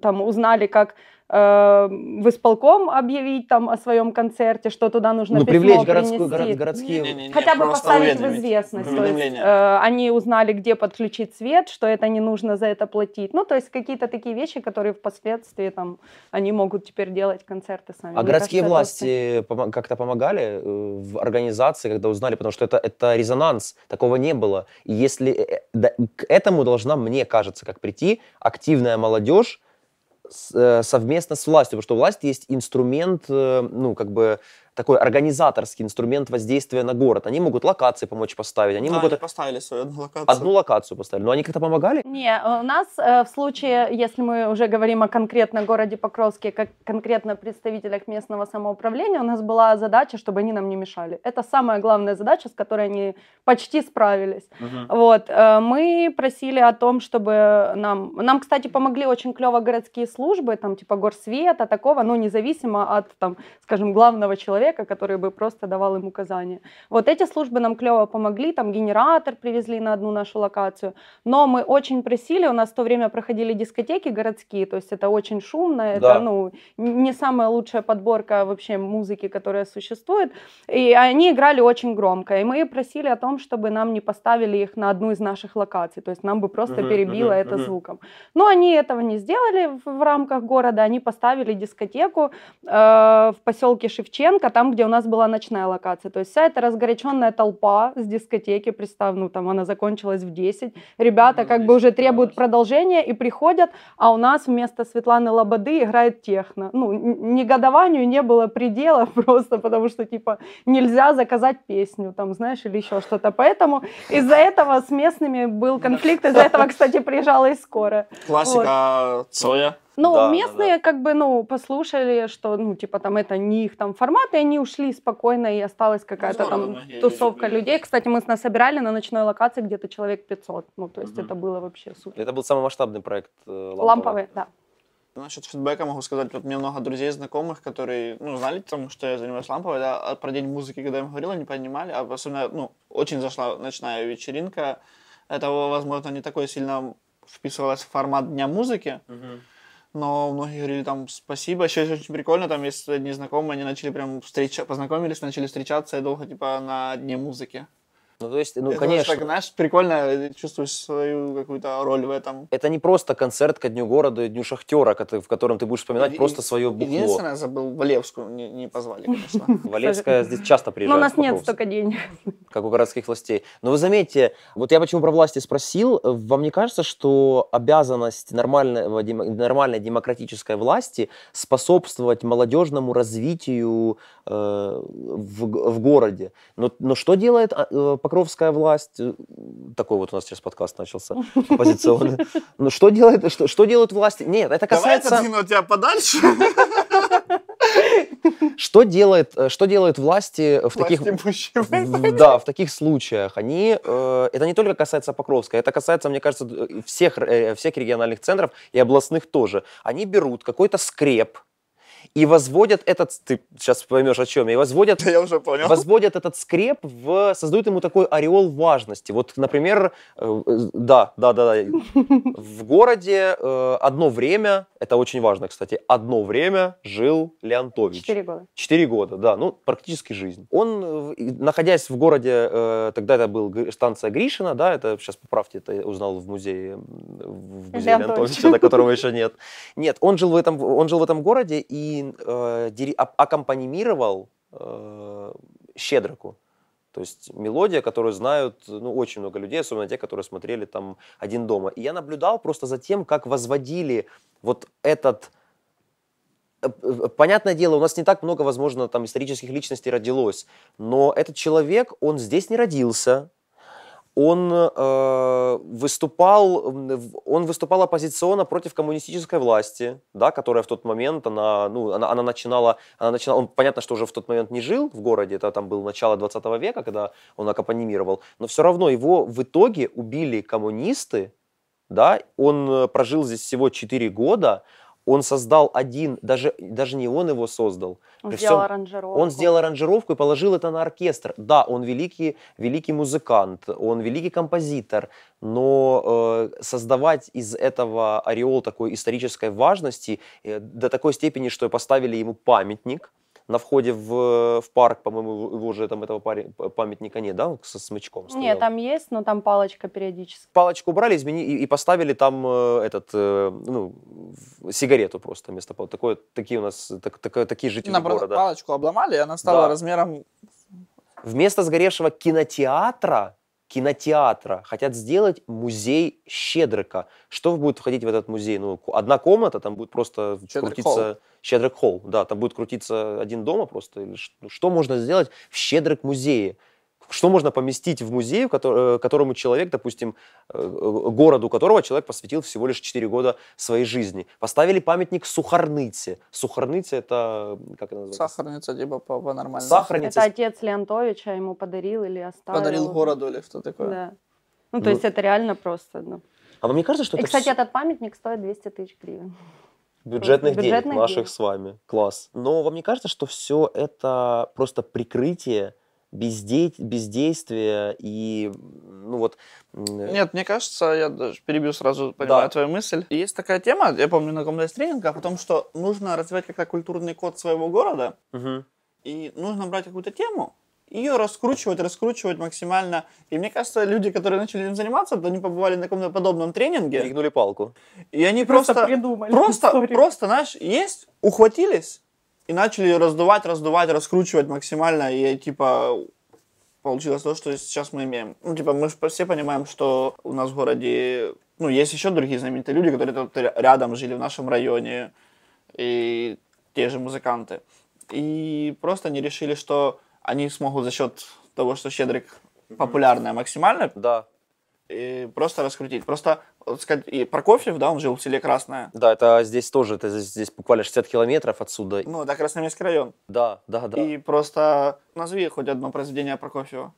там узнали, как в исполком объявить там о своем концерте, что туда нужно ну, письмо привлечь принести. город, городские... Не, не, не, Хотя бы поставить в известность. То есть, э, они узнали, где подключить свет, что это не нужно за это платить. Ну, то есть какие-то такие вещи, которые впоследствии там они могут теперь делать концерты сами. А Мне городские кажется, это власти помо- как-то помогали э, в организации, когда узнали, потому что это, это резонанс, такого не было. И если э, э, да, к этому должна, мне кажется, как прийти активная молодежь совместно с властью, потому что власть есть инструмент, э, ну, как бы такой организаторский инструмент воздействия на город. Они могут локации помочь поставить, они Да, могут они поставили свою одну локацию. одну локацию поставить, но они как-то помогали? Не, у нас э, в случае, если мы уже говорим о конкретно городе Покровске, как конкретно представителях местного самоуправления, у нас была задача, чтобы они нам не мешали. Это самая главная задача, с которой они почти справились. Вот, э, мы просили о том, чтобы нам... Нам, кстати, помогли очень клево городские службы, там типа горсвета, такого, ну, независимо от, там, скажем, главного человека, который бы просто давал им указания. Вот эти службы нам клево помогли, там генератор привезли на одну нашу локацию, но мы очень просили, у нас в то время проходили дискотеки городские, то есть это очень шумно, это, Да. ну, н- не самая лучшая подборка вообще музыки, которая существует, и они играли очень громко, и мы просили о том, чтобы нам не поставили их на одну из наших локаций, то есть нам бы просто Мгм, перебило мгм, это мгм. звуком. Но они этого не сделали в, в рамках города, они поставили дискотеку э, в поселке Шевченко, там, где у нас была ночная локация. То есть вся эта разгоряченная толпа с дискотеки, представь, ну там она закончилась в 10, ребята Ну, как бы 10 уже требуют раз. продолжения и приходят, а у нас вместо Светланы Лободы играет техно. Ну, негодованию не было предела просто, потому что, типа, нельзя заказать песню, там, знаешь, или еще что-то. Поэтому из-за этого с местными был конфликт, из-за этого, кстати, приезжала и скорая. Классика Цоя. Ну, Да, да, местные как бы, ну, послушали, что, ну, типа, там, это не их там формат, и они ушли спокойно, и осталась какая-то там многие тусовка люди людей. Кстати, мы насобирали на ночной локации где-то человек 500. Ну, то есть Мгм. это было вообще супер. Это был самый масштабный проект э, Ламповый, да. Насчет фидбэка могу сказать, вот мне много друзей, знакомых, которые, ну, знали, потому что я занимаюсь ламповой, да, а про день музыки, когда я им говорил, они понимали, а особенно, ну, очень зашла ночная вечеринка, это, возможно, не такой сильно вписывалось в формат дня музыки, но многие говорили там спасибо, еще очень прикольно, там есть одни знакомые, они начали прям встреча, познакомились, начали встречаться и долго, типа, на дне музыки. Ну, то есть, ну, Это конечно. Так, знаешь, прикольно, э, чувствуешь свою какую-то роль в этом. Это не просто концерт ко Дню города и Дню шахтера, в котором ты будешь вспоминать И- просто свое бухло. Единственное, забыл, Валевскую не, не позвали, конечно. Валевская здесь часто Но приезжает. у нас нет столько денег. Как у городских властей. Но вы заметьте, вот я почему про власти спросил, вам не кажется, что обязанность нормального, нормальной демократической власти способствовать молодежному развитию э, в, в городе? Но, но что делает а, э, покровская власть? Э, Такой вот у нас сейчас подкаст начался, оппозиционный. Но что делает, что, что делают власти? Нет, это Давай касается... отодвину тебя подальше. Что делает, э, что делают власти в таких... В- Да, в таких случаях. Они, э, это не только касается Покровска, это касается, мне кажется, всех, э, всех региональных центров и областных тоже. Они берут какой-то скреп и возводят этот, ты сейчас поймешь о чем, и возводят Да, Я уже понял. возводят этот скреп в, создают ему такой ореол важности. Вот, например, э, э, да, да, да, да. В городе э, одно время, это очень важно, кстати, одно время жил Леонтович. Четыре года. Четыре года, да, ну, практически жизнь. Он, э, находясь в городе, э, тогда это был станция Гришина, да, это, сейчас поправьте, это я узнал в музее, в музее Леонтовича. Леонтовича, до которого еще нет. Нет, он жил в этом, он жил в этом городе и э, дири- а- аккомпанимировал э, Щедроку. То есть мелодия, которую знают ну, очень много людей, особенно те, которые смотрели там «Один дома». И я наблюдал просто за тем, как возводили вот этот Э, э, Понятное дело, у нас не так много, возможно, там исторических личностей родилось, но этот человек, он здесь не родился, он э, выступал, он выступал оппозиционно против коммунистической власти, да, которая в тот момент, она, ну, она, она начинала, она начинала, он, понятно, что уже в тот момент не жил в городе, это там было начало 20 века, когда он аккомпанимировал, но все равно его в итоге убили коммунисты, да, он э, прожил здесь всего 4 года, он создал один, даже, даже не он его создал. Он сделал всем- аранжировку. Он сделал аранжировку и положил это на оркестр. Да, он великий, великий музыкант, он великий композитор, но э, создавать из этого ореол такой исторической важности э, до такой степени, что поставили ему памятник на входе в, в парк, по-моему, его уже там этого пари- памятника нет, да, со смычком стоял. Нет, там есть, но там палочка периодически. Палочку убрали, измени и, и поставили там э, этот, э, ну, сигарету просто вместо пал- такое, такие у нас, так- такое- такие жители Наоборот, города. палочку обломали, и она стала Да. размером... Вместо сгоревшего кинотеатра, кинотеатра хотят сделать музей Щедрика. Что будет входить в этот музей? Ну, одна комната, там будет просто Щедрик крутиться... Щедрик холл, да, там будет крутиться один дома просто. Что можно сделать в Щедрик музее? Что можно поместить в музей, в э, которому человек, допустим, э, э, городу которого человек посвятил всего лишь 4 года своей жизни? Поставили памятник Сухарныце. Сухарныце это, как это называется? Сахарница, типа, по, по нормальному. Сахарница. Это отец Леонтовича ему подарил или оставил. Подарил городу или что такое. Да. Ну, то Ну, есть это реально просто. ну. А вам не кажется, что И, это кстати, вс- этот памятник стоит 200 тысяч гривен. бюджетных, денег бюджетных наших денег. с вами? Класс. Но вам не кажется, что все это просто прикрытие бездей... бездействия и, ну вот... м, Нет, мне кажется, я даже перебью сразу, понимаю Да. твою мысль. Есть такая тема, я помню на каком-то из тренингах, о том, что нужно развивать как-то культурный код своего города, мгм. и нужно брать какую-то тему, ее раскручивать, раскручивать максимально. И мне кажется, люди, которые начали этим заниматься, то они побывали на каком-то подобном тренинге, Перегнули палку. и они просто, придумали. просто, историю. просто, знаешь, есть, ухватились и начали раздувать, раздувать, раскручивать максимально, и типа получилось то, что сейчас мы имеем. Ну, типа, мы все понимаем, что у нас в городе, ну, есть еще другие знаменитые люди, которые тут ря- рядом жили в нашем районе, и те же музыканты. И просто они решили, что они смогут за счет того, что Щедрик популярная максимально, Да, и просто раскрутить. Просто, вот сказать, и Прокофьев, да, он жил в селе Красное. да, это здесь тоже, это здесь, здесь буквально 60 километров отсюда. Ну, это Красноармейский район. Да, да, да. И просто назови хоть одно произведение Прокофьева.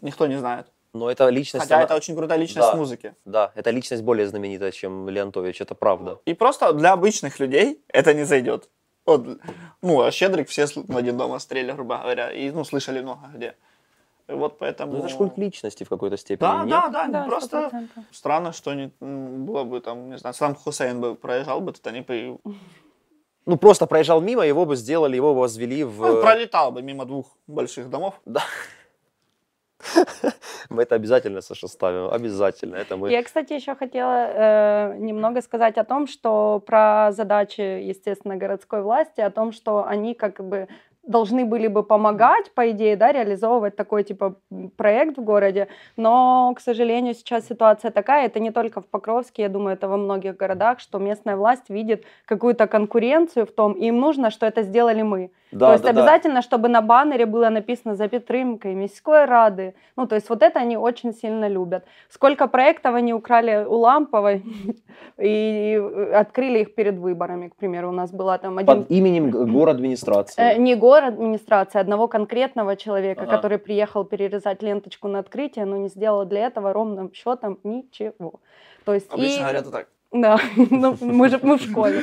Никто не знает. Но это личность... Хотя она- это очень крутая личность Да. музыки. Да, эта личность более знаменитая, чем Леонтович, это правда. И просто для обычных людей это не зайдет. Вот, ну, а Щедрик все в один дома стрели, грубо говоря, и, ну, слышали много где. Вот поэтому... Ну, это же культ личности в какой-то степени, Да, нет? да, да, Да, просто 100%. странно, что не, было бы там, не знаю, сам Хусейн бы проезжал бы, тут они бы, Ну, просто проезжал мимо, его бы сделали, его бы возвели в... ну, пролетал бы мимо двух больших домов. Мы это обязательно, Саша, ставим. Обязательно. Это мы... Я, кстати, еще хотела э, немного сказать о том, что про задачи, естественно, городской власти, о том, что они как бы должны были бы помогать, по идее, да, реализовывать такой типа проект в городе, но, к сожалению, сейчас ситуация такая, это не только в Покровске, я думаю, это во многих городах, что местная власть видит какую-то конкуренцию в том, и им нужно, что это сделали мы. Да, то есть да, да. обязательно, чтобы на баннере было написано «За підтримкой міської ради». Ну, то есть вот это они очень сильно любят. Сколько проектов они украли у Ламповой и открыли их перед выборами, к примеру. У нас была там один... Под именем г- город администрации. Э, не город администрации, а одного конкретного человека, Ага. который приехал перерезать ленточку на открытие, но не сделал для этого ровным счетом ничего. То есть Обычно и... говорят вот так. да, ну, мы же мы в школе.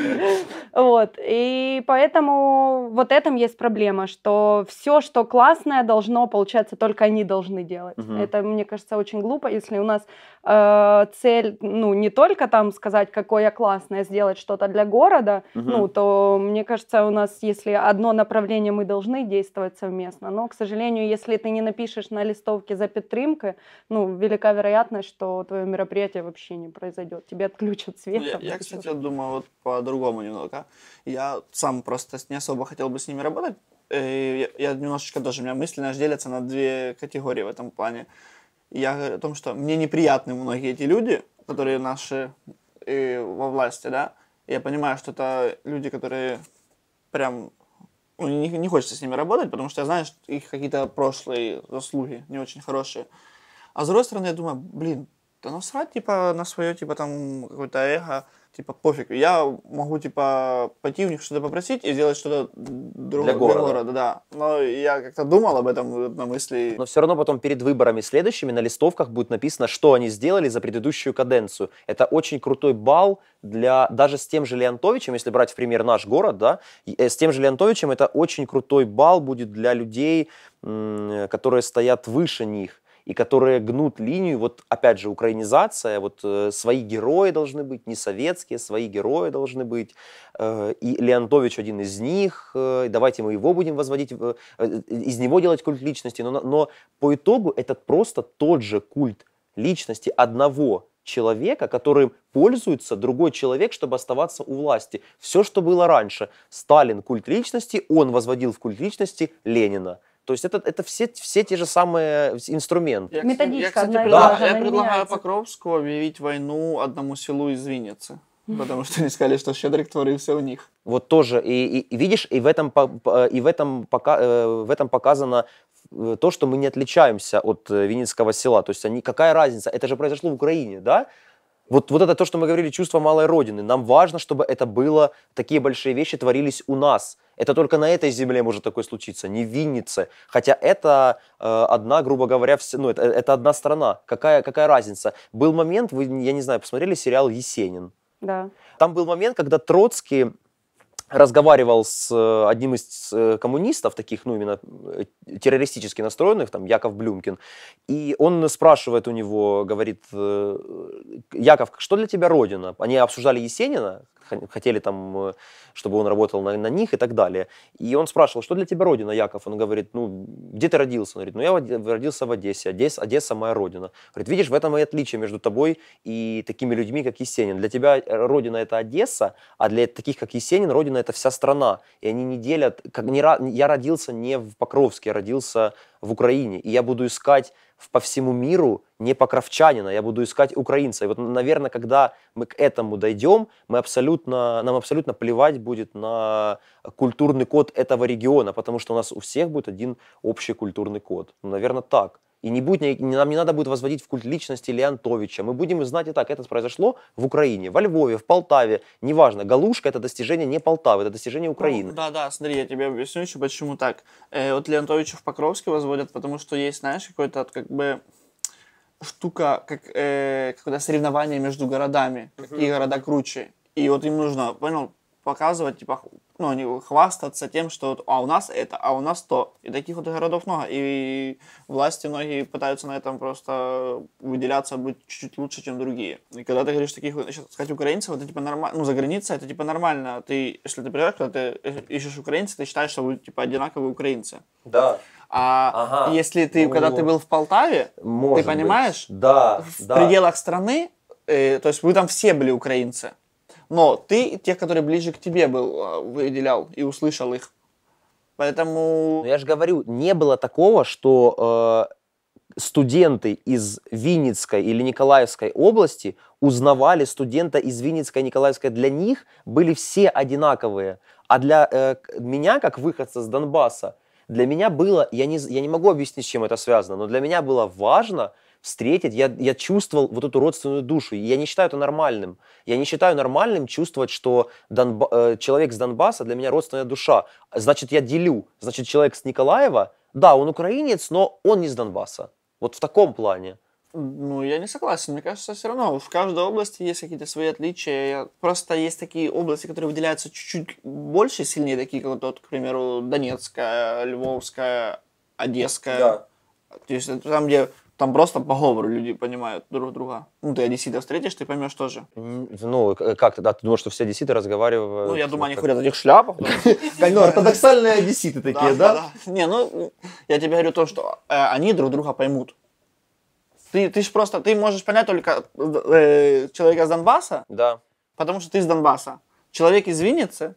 Вот. И поэтому вот этом есть проблема, что все, что классное, должно, получается, только они должны делать. Мгм. Это, мне кажется, очень глупо, если у нас э, цель, ну, не только там сказать, какое я классное, сделать что-то для города, Мгм. ну, то, мне кажется, у нас, если одно направление мы должны действовать совместно, но, к сожалению, если ты не напишешь на листовке за підтримки, ну, велика вероятность, что твое мероприятие вообще не произойдет. Тебе отключат свет. Я, там, я, ещё кстати, думаю вот по-другому немного. Я сам просто не особо хотел бы с ними работать. Э, Я, я немножечко тоже, у меня мысли знаешь, делятся на две категории в этом плане. Я говорю о том, что мне неприятны многие эти люди, которые наши э, во власти, да. Я понимаю, что это люди, которые прям ну, не, не хочется с ними работать, потому что я знаю, что их какие-то прошлые заслуги не очень хорошие. А с другой стороны, я думаю, блин, да насрать, типа, на свое, типа, там, какое-то эго. Типа, пофиг. Я могу, типа, пойти у них что-то попросить и сделать что-то друг- Для города. да. Но я как-то думал об этом на мысли. Но все равно потом перед выборами следующими на листовках будет написано, что они сделали за предыдущую каденцию. Это очень крутой балл для даже с тем же Леонтовичем, если брать в пример наш город, да, э, с тем же Леонтовичем это очень крутой балл будет для людей, которые стоят выше них и которые гнут линию, вот опять же, украинизация, вот э, свои герои должны быть, не советские, свои герои должны быть, э, и Леонтович один из них, э, давайте мы его будем возводить, э, из него делать культ личности, но, но по итогу это просто тот же культ личности одного человека, которым пользуется другой человек, чтобы оставаться у власти. Все, что было раньше. Сталин культ личности, он возводил в культ личности Ленина. То есть это, это все, все те же самые инструменты. Я, Методичка я, кстати, одна и же, я предлагаю. Покровску объявить войну одному селу из Винницы. Потому что они сказали, что Щедрик творился у них. Вот тоже, и, и- и видишь, и в этом, и в этом, пока, э, в этом показано э, то, что мы не отличаемся от э, Винницкого села. То есть они, какая разница? Это же произошло в Украине, да? Вот, вот это то, что мы говорили, чувство малой родины. Нам важно, чтобы это было, такие большие вещи творились у нас. Это только на этой земле может такое случиться, не в Виннице. Хотя это э, одна, грубо говоря, вс- ну, это, это одна страна. Какая, какая разница? Был момент, вы, я не знаю, посмотрели сериал «Есенин»? Да. Там был момент, когда Троцкий разговаривал с э, одним из э, коммунистов, таких, ну, именно э, террористически настроенных, там, Яков Блюмкин, и он спрашивает у него, говорит, Яков, что для тебя Родина? Они обсуждали Есенина, хотели там, э, чтобы он работал на, на них и так далее. И он спрашивал, что для тебя Родина, Яков? Он говорит, ну, где ты родился? Он говорит, ну, я родился в Одессе, Одесса, Одесса моя Родина. Говорит, видишь, в этом и отличие между тобой и такими людьми, как Есенин. Для тебя э, Родина – это Одесса, а для таких, как Есенин, Родина – это вся страна. И они не делят, как не, я родился не в Покровске, я родился в Украине. И я буду искать по всему миру не покровчанина, я буду искать украинца. И вот, наверное, когда мы к этому дойдем, мы абсолютно, нам абсолютно плевать будет на культурный код этого региона, потому что у нас у всех будет один общий культурный код. Ну, наверное, так. И не будет, нам не надо будет возводить в культ личности Леонтовича. Мы будем знать и так, это произошло в Украине, во Львове, в Полтаве, неважно. Галушка – это достижение не Полтавы, это достижение Украины. Ну, да, да, смотри, я тебе объясню еще, почему так. Э, вот Леонтовича в Покровске возводят, потому что есть, знаешь, какой-то как бы штука, как э, какое-то соревнование между городами, какие города круче. И вот им нужно, понял, показывать, типа, ну, хвастаться тем, что вот, а у нас это, а у нас то. И таких вот городов много. И власти многие пытаются на этом просто выделяться, быть чуть-чуть лучше, чем другие. И когда ты говоришь таких, сейчас сказать украинцев, это типа нормально, ну, за границей это типа нормально. Ты, если ты приезжаешь, когда ты э, ищешь украинцев, ты считаешь, что вы типа одинаковые украинцы. Да, А Ага. если ты, Ну, когда ты был в Полтаве, может ты понимаешь, быть. Да, в да. пределах страны, э, то есть вы там все были украинцы, но ты тех, которые ближе к тебе был, э, выделял и услышал их. Поэтому... Но я же говорю, не было такого, что э, студенты из Винницкой или Николаевской области узнавали студента из Винницкой и Николаевской. Для них были все одинаковые. А для э, меня, как выходца с Донбасса, для меня было, я не, я не могу объяснить, с чем это связано, но для меня было важно встретить, я, я чувствовал вот эту родственную душу. И я не считаю это нормальным. Я не считаю нормальным чувствовать, что Донба- э, человек с Донбасса для меня родственная душа. Значит, я делю. Значит, человек с Николаева, да, он украинец, но он не с Донбасса. Вот в таком плане. Ну, я не согласен. Мне кажется, все равно в каждой области есть какие-то свои отличия. Просто есть такие области, которые выделяются чуть-чуть больше, сильнее, такие как вот, к примеру, Донецкая, Львовская, Одесская. То есть там, где там просто по говору люди понимают друг друга. Ну, ты одесситов встретишь, ты поймешь тоже. Ну, к- как ты, да, ты думаешь, что все одесситы разговаривают? Ну, я думаю, они ходят в этих шляпах. Ну, ортодоксальные одесситы такие, да? Не, ну, я тебе говорю то, что э, они друг друга поймут. Ты, ты ж просто, ты можешь понять только э, человека с Донбасса, Да. потому что ты из Донбасса. Человек из Винницы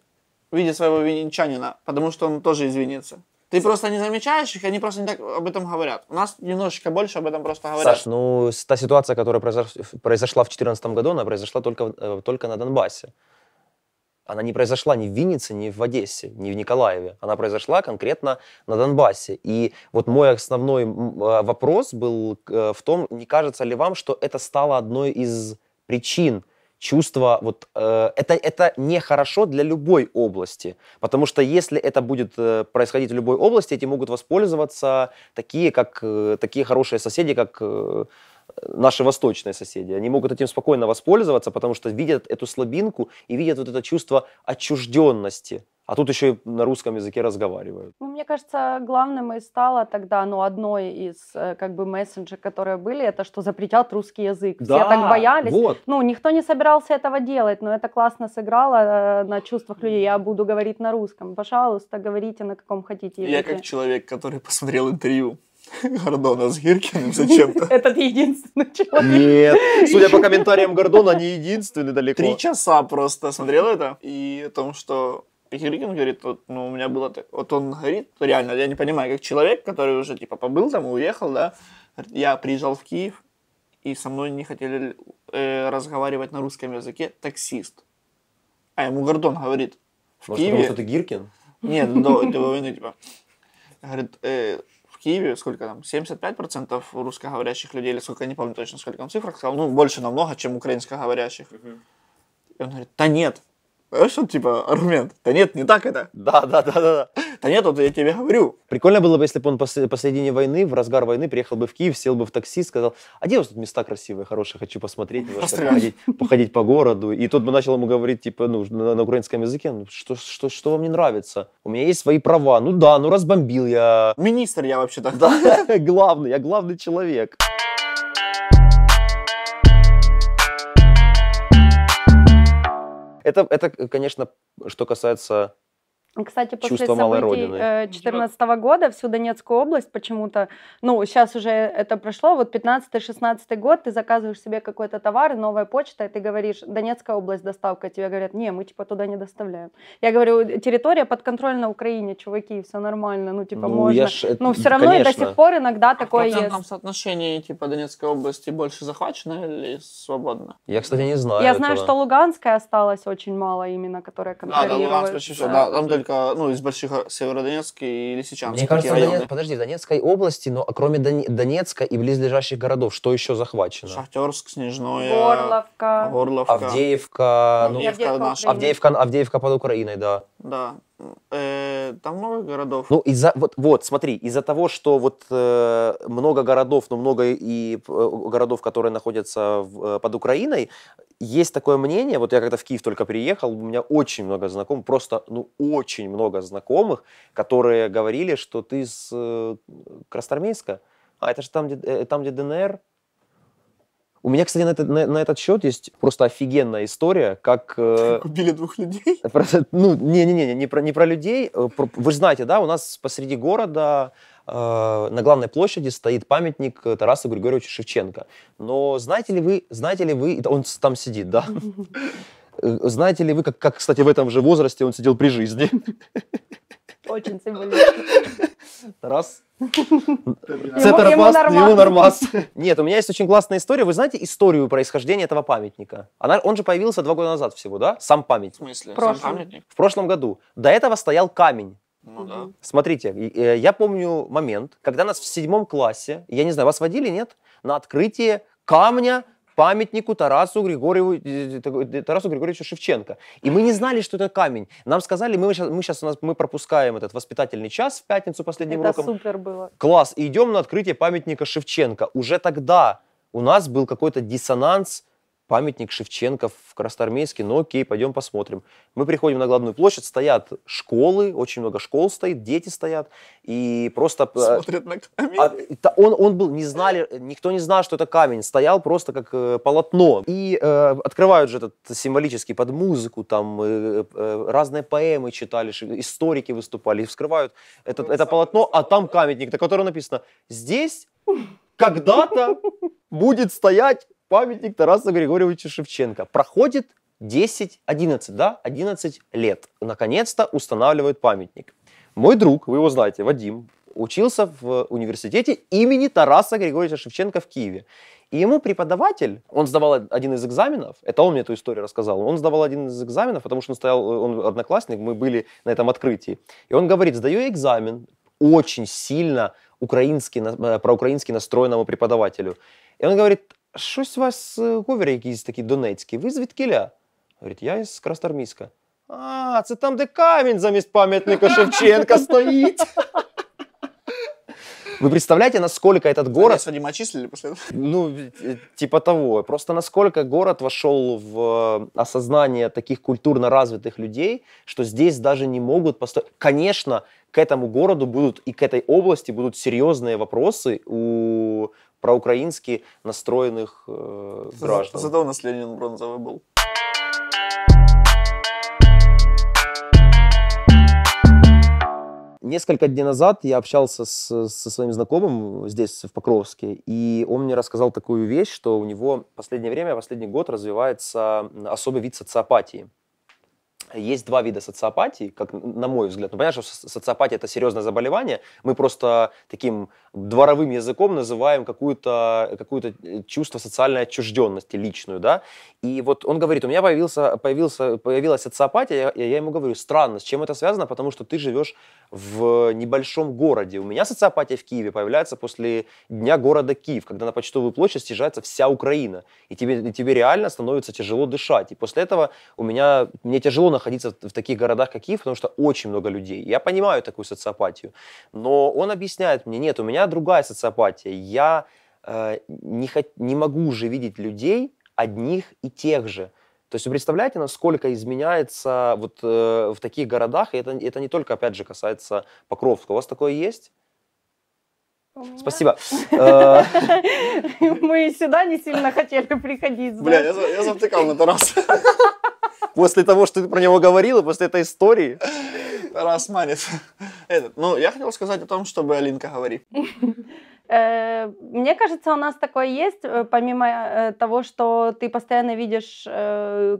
видит своего винничанина, потому что он тоже из Винницы. Ты просто не замечаешь их, они просто не так об этом говорят. У нас немножечко больше об этом просто говорят. Саш, ну, та ситуация, которая произош- произошла в 2014 году, она произошла только, э, только на Донбассе. Она не произошла ни в Виннице, ни в Одессе, ни в Николаеве. Она произошла конкретно на Донбассе. И вот мой основной э, вопрос был э, в том, не кажется ли вам, что это стало одной из причин чувство, вот э, это, это нехорошо для любой области, потому что если это будет э, происходить в любой области, этим могут воспользоваться такие, как, э, такие хорошие соседи, как э, наши восточные соседи. Они могут этим спокойно воспользоваться, потому что видят эту слабинку и видят вот это чувство отчужденности. А тут еще и на русском языке разговаривают. Ну, мне кажется, главным и стало тогда, ну, одной из, э, как бы, мессенджей, которые были, это что запретят русский язык. Все так боялись. Вот. Ну, никто не собирался этого делать, но это классно сыграло э, на чувствах людей. Я буду говорить на русском. Пожалуйста, говорите на каком хотите языке. Я как человек, который посмотрел интервью Гордона с Гиркиным зачем-то. Этот единственный человек. Нет, судя по комментариям Гордона, не единственный далеко. Три часа просто смотрел это, и о том, что Гиркин говорит, вот, ну, у меня было так, вот он говорит, реально, я не понимаю, как человек, который уже, типа, побыл там и уехал, да, я приезжал в Киев, и со мной не хотели э, разговаривать на русском языке таксист. А ему Гордон говорит, в Может, Киеве... потому что ты Гиркин? Нет, до, до войны, типа. Говорит, э, в Киеве сколько там, 75% русскоговорящих людей, или сколько, я не помню точно, сколько он цифр сказал, ну, больше намного, чем украинскоговорящих. И он говорит, да нет. Знаешь, что, типа, аргумент? Да нет, не так это. Да, да, да, да. да. Да нет, вот я тебе говорю. Прикольно было бы, если бы он пос- посредине войны, в разгар войны, приехал бы в Киев, сел бы в такси, сказал, а где у вас тут места красивые, хорошие, хочу посмотреть, походить, походить по городу. И тот бы начал ему говорить, типа, ну, на, на украинском языке, ну, что, что, что вам не нравится? У меня есть свои права. Ну да, ну разбомбил я. Министр я вообще-то. Да, главный, я главный человек. Это, это, конечно, что касается Кстати, после Чувство событий родины. 2014 года всю Донецкую область почему-то, ну, сейчас уже это прошло, вот 15-16 год, ты заказываешь себе какой-то товар, новая почта, и ты говоришь, Донецкая область доставка, тебе говорят, не, мы типа туда не доставляем. Я говорю, территория подконтрольна Украине, чуваки, все нормально, ну, типа, Ну, можно. я ж, э, Но все равно и до конечно. сих пор иногда В такое процентном есть. соотношении, типа, Донецкой области больше захвачено или свободно? Я, кстати, не знаю. Я знаю, этого. что Луганская осталась очень мало именно, которая Да, да, Луганск контролирует. почти все. э, Да, там только, ну, из больших а, Северодонецк и Лисичанск. Мне кажется, Донец- подожди, в Донецкой области, но кроме Дон- Донецка и близлежащих городов, что еще захвачено? Шахтерск, Снежное, Горловка. Горловка. Авдеевка, ну, Авдеевка наша. Авдеевка, Авдеевка под Украиной, да. Да. Э, там много городов. Ну, из-за, вот, вот, смотри, из-за того, что вот э, много городов, но много и э, городов, которые находятся в- э, под Украиной, есть такое мнение, вот я когда в Киев только приехал, у меня очень много знакомых, просто, ну, очень много знакомых, которые говорили, что ты с э, Красноармейска, а это же там, где, э, там, где ДНР. У меня, кстати, на, этот- на- на этот счет есть просто офигенная история, как... э, Купили двух людей. Просто, ну, не-не-не, не про, не про людей. э, про- Вы знаете, да, у нас посреди города э, на главной площади стоит памятник э, Тарасу Григорьевичу Шевченко. Но знаете ли вы, знаете ли вы, это он там сидит, да? Э, Знаете ли вы, как, как, кстати, в этом же возрасте он сидел при жизни? Очень символично. Тарас? Ему- Це ему ему нормас. Нет, у меня есть очень классная история. Вы знаете историю происхождения этого памятника? Она, он же появился два года назад всего, да? Сам В памятник. смысле? Прошлом. Сам памятник? В прошлом году. До этого стоял камень. Ну да. Смотрите, э, я помню момент, когда нас в седьмом классе, я не знаю, вас водили, нет, на открытие камня памятнику Тарасу Григорьеву, э, э, Тарасу Григорьевичу Шевченко. И мы не знали, что это камень. Нам сказали, мы сейчас, мы сейчас у нас, мы пропускаем этот воспитательный час в пятницу последним Это уроком. супер было. Класс, и идем на открытие памятника Шевченко. Уже тогда у нас был какой-то диссонанс, памятник Шевченко в Красноармейске, ну окей, пойдем посмотрим. Мы приходим на главную площадь, стоят школы, очень много школ стоит, дети стоят, и просто... э, Смотрят на камень. а, он, он был, не знали, никто не знал, что это камень, стоял просто как э, полотно. И э, открывают же этот символический под музыку, там э, э, разные поэмы читали, историки выступали, и вскрывают этот, это полотно, а там памятник, на котором написано «Здесь когда-то будет стоять памятник Тараса Григорьевича Шевченко». Проходит 10, 11, да, 11 лет. Наконец-то устанавливают памятник. Мой друг, вы его знаете, Вадим, учился в университете имени Тараса Григорьевича Шевченко в Киеве. И ему преподаватель, он сдавал один из экзаменов, это он мне эту историю рассказал, он сдавал один из экзаменов, потому что он стоял, он одноклассник, мы были на этом открытии. И он говорит, сдаю экзамен, очень сильно украинский, э, проукраински настроенному преподавателю. И он говорит, щось у вас е, говір якийсь такий донецький. Ви звідкіля? Говорить, я із Красноармійська. А, це там, де камінь замість пам'ятника Шевченка стоїть. Вы представляете, насколько этот Город. город Вадима отчислили после этого? ну, э, типа того. Просто насколько город вошел в э, осознание таких культурно развитых людей, что здесь даже не могут построить... Конечно, к этому городу будут и к этой области будут серьезные вопросы у проукраински настроенных э, граждан. Зато у нас Ленин бронзовый был. Несколько дней назад я общался с, со своим знакомым здесь, в Покровске, и он мне рассказал такую вещь, что у него в последнее время, последний год развивается особый вид социопатии. Есть два вида социопатии, как на мой взгляд. Ну, понятно, что со- социопатия это серьезное заболевание. Мы просто таким дворовым языком называем какую-то какую чувство социальной отчужденности личную, да. И вот он говорит, у меня появился, появился, появилась социопатия, я, я ему говорю, странно, с чем это связано, потому что ты живешь в небольшом городе. У меня социопатия в Киеве появляется после дня города Киев, когда на почтовую площадь съезжается вся Украина, и тебе, и тебе реально становится тяжело дышать. И после этого у меня, мне тяжело находиться в, таких городах, как Киев, потому что очень много людей. Я понимаю такую социопатию, но он объясняет мне, нет, у меня другая социопатия. Я э, не, не могу уже видеть людей одних и тех же. То есть вы представляете, насколько изменяется вот э, в таких городах, и это, это не только, опять же, касается Покровска. У вас такое есть? Меня- Спасибо. Мы сюда не сильно хотели приходить. Бля, я, за- я завтыкал на Тарас. После того, что ты про него говорил, и после этой истории, Тарас манит. Этот, ну, я хотел сказать о том, чтобы Алинка говори. Э, Мне кажется, у нас такое есть, э, помимо э, того, что ты постоянно видишь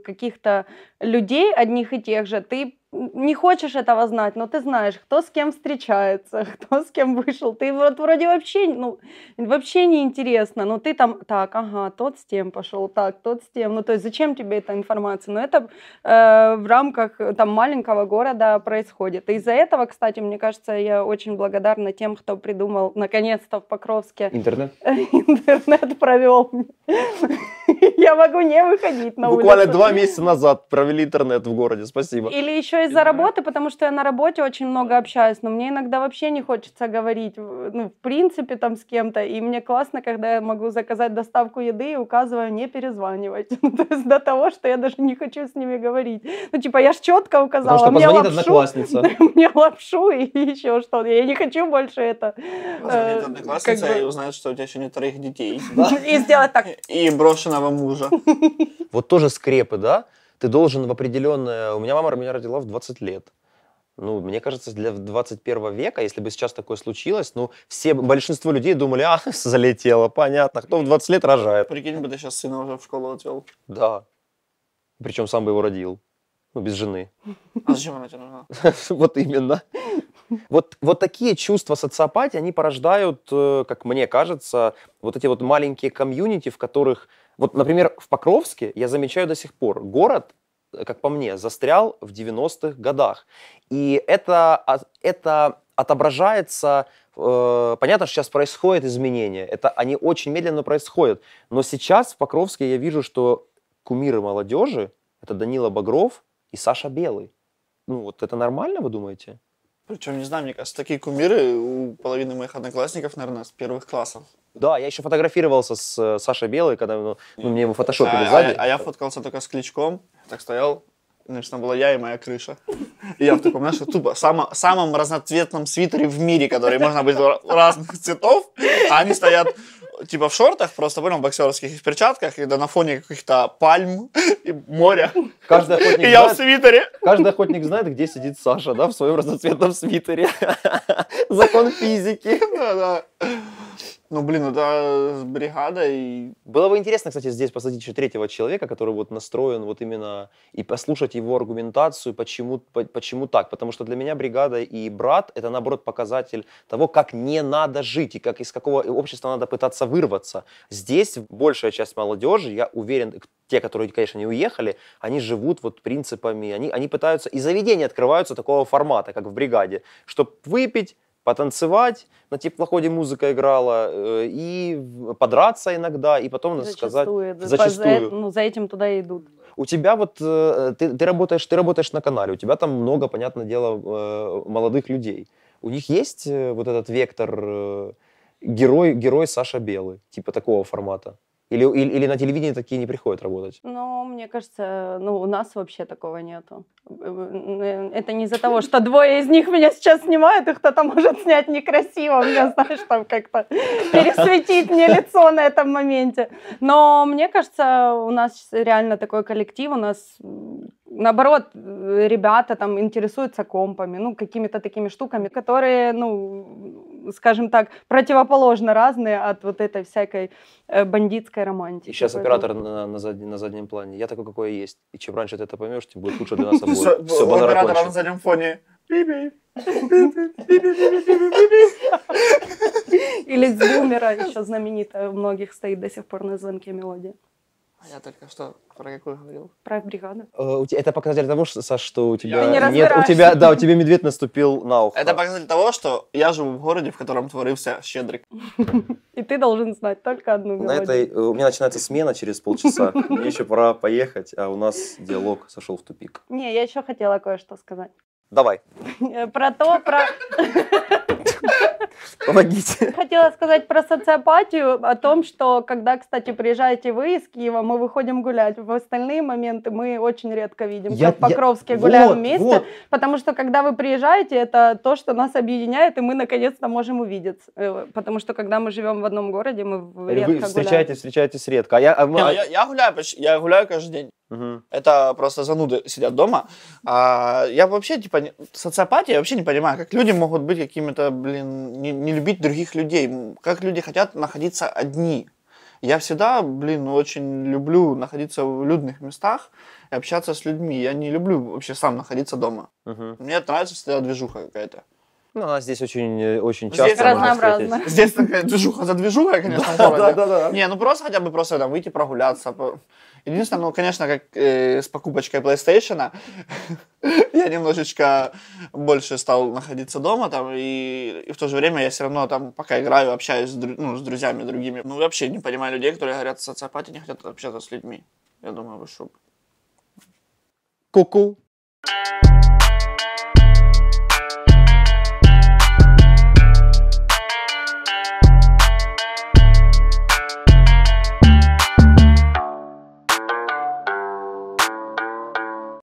каких-то людей одних и тех же, ты не хочешь этого знать, но ты знаешь, кто с кем встречается, кто с кем вышел. Ты вот вроде вообще, ну, вообще не интересно, но ты там, так, ага, тот с тем пошел, так, тот с тем. Ну, то есть зачем тебе эта информация? Но это э, в рамках э, там маленького города происходит. И из-за этого, кстати, мне кажется, я очень благодарна тем, кто придумал наконец-то в Покровске интернет. интернет провел. Я могу не выходить на Буквально улицу. два месяца назад провели интернет в городе, спасибо. Или еще из-за работы, потому что я на работе очень много общаюсь, но мне иногда вообще не хочется говорить, ну, в принципе, там с кем-то, и мне классно, когда я могу заказать доставку еды и указываю не перезванивать. Ну, то есть до того, что я даже не хочу с ними говорить. Ну, типа, я ж четко указала, Потому что мне позвонит лапшу, одноклассница. мне лапшу и еще что-то. Я не хочу больше это. Позвонит э, одноклассница как бы- и узнает, что у тебя еще нет троих детей. И сделать так. И брошенного мужа. Вот тоже скрепы, да? Ты должен в определенное... У меня мама меня родила в 20 лет. Ну, мне кажется, для 21 века, если бы сейчас такое случилось, ну, все, большинство людей думали, а, залетело, понятно, кто в 20 лет рожает. Прикинь бы, ты сейчас сына уже в школу отвел. Да. Причем сам бы его родил. Ну, без жены. А зачем она тебе нужна? Вот именно. Вот, вот такие чувства социопатии, они порождают, э, как мне кажется, вот эти вот маленькие комьюнити, в которых... Вот, например, в Покровске я замечаю до сих пор, город, э, как по мне, застрял в 90-х годах. И это, это отображается... э, Понятно, что сейчас происходят изменения. Это они очень медленно происходят. Но сейчас в Покровске я вижу, что кумиры молодежи – это Данила Багров и Саша Белый. Ну, вот это нормально, вы думаете? Причем, не знаю, мне кажется, такие кумиры у половины моих одноклассников, наверное, с первых классов. Да, я еще фотографировался с э, Сашей Белой, когда ну, ну, мне его фотошопили а, сзади. а- а я фоткался только с Кличком, так стоял, значит, там была я и моя крыша. И я в таком, знаешь, тупо, само- самом разноцветном свитере в мире, который можно быть ра- разных цветов, а они стоят типа в шортах, просто, понял, боксерских и в перчатках, и да на фоне каких-то пальм и моря. Каждый охотник, И я в свитере. каждый охотник знает, где сидит Саша, да, в своем разноцветном свитере. Закон физики. Да, да. Ну, блин, это с бригадой. Было бы интересно, кстати, здесь посадить еще третьего человека, который вот настроен вот именно и послушать его аргументацию, почему, по- почему так. Потому что для меня бригада и брат это наоборот показатель того, как не надо жить и как из какого общества надо пытаться вырваться. Здесь большая часть молодежи, я уверен, те, которые, конечно, не уехали, они живут вот принципами, они, они пытаются, и заведения открываются такого формата, как в бригаде, чтобы выпить, потанцевать, на теплоходе музыка играла, э, и подраться иногда, и потом, надо сказать, Зачастую. За, ну, за этим туда и идут. у тебя вот, э, ты, ты, работаешь, ты работаешь на канале, у тебя там много, понятное дело, э, молодых людей. У них есть вот этот вектор герой, герой Саша Белый, типа такого формата? Или, или, или на телевидении такие не приходят работать? Но мне кажется, ну, у нас вообще такого нету. Это не из-за того, что двое из них меня сейчас снимают, и кто-то может снять некрасиво, меня, знаешь, там как-то пересветить мне лицо на этом моменте. Но мне кажется, у нас реально такой коллектив, у нас наоборот, э, ребята там интересуются компами, ну, какими-то такими штуками, которые, ну, скажем так, противоположно разные от вот этой всякой э, бандитской романтики. И сейчас Поэтому- оператор на, на, заднем, на заднем плане. Я такой, какой я есть. И чем раньше ты это поймешь, тем будет лучше для нас обоих. Все, оператора на заднем фоне. Би-би. Или с бумера, еще знаменитая, у многих стоит до сих пор на звонке мелодия. А Я только что про какую говорил? Про бригаду. Э, Это показатель того, что, Саш, что у тебя Ты не нет, у тебя, да, у тебя медведь наступил на ухо. Это показатель того, что я живу в городе, в котором творился Щедрик. И ты должен знать только одну На мелодию. этой, э, у меня начинается смена через полчаса. Мне еще пора поехать, а у нас диалог сошел в тупик. Не, я еще хотела кое-что сказать. Давай, Э, Про то, про... помогите. Хотела сказать про социопатию, о том, что когда, кстати, приезжаете вы из Киева, мы выходим гулять. В остальные моменты мы очень редко видим. Я- как в я- Покровске гуляем Вот, вместе. вот. Потому что когда вы приезжаете, это то, что нас объединяет, и мы наконец-то можем увидеться. Э, Потому что когда мы живем в одном городе, мы Вы редко гуляем. встречаетесь, встречаетесь редко. А я, а Не, ну я, я гуляю, я гуляю каждый день. Мгм. Это просто зануды сидят дома. А я вообще, типа, не- социопатия, я вообще не понимаю, как люди могут быть какими-то, блин, не, не любить других людей. Как люди хотят находиться одни. Я всегда, блин, очень люблю находиться в людных местах и общаться с людьми. Я не люблю вообще сам находиться дома. Мгм. Мне нравится всегда движуха какая-то. Ну, она здесь очень, э, очень Здесь часто можно разнообразно. Здесь такая движуха за движухой, конечно, Да, городе. да, да. Не, ну просто хотя бы просто там выйти прогуляться. Единственное, ну, конечно, как э, с покупочкой PlayStation, я немножечко больше стал находиться дома там, и, и в то же время я все равно там, пока играю, общаюсь с, ну, с друзьями другими. Ну, вообще не понимаю людей, которые говорят социопатии, не хотят общаться с людьми. Я думаю, вы что? Ку-ку.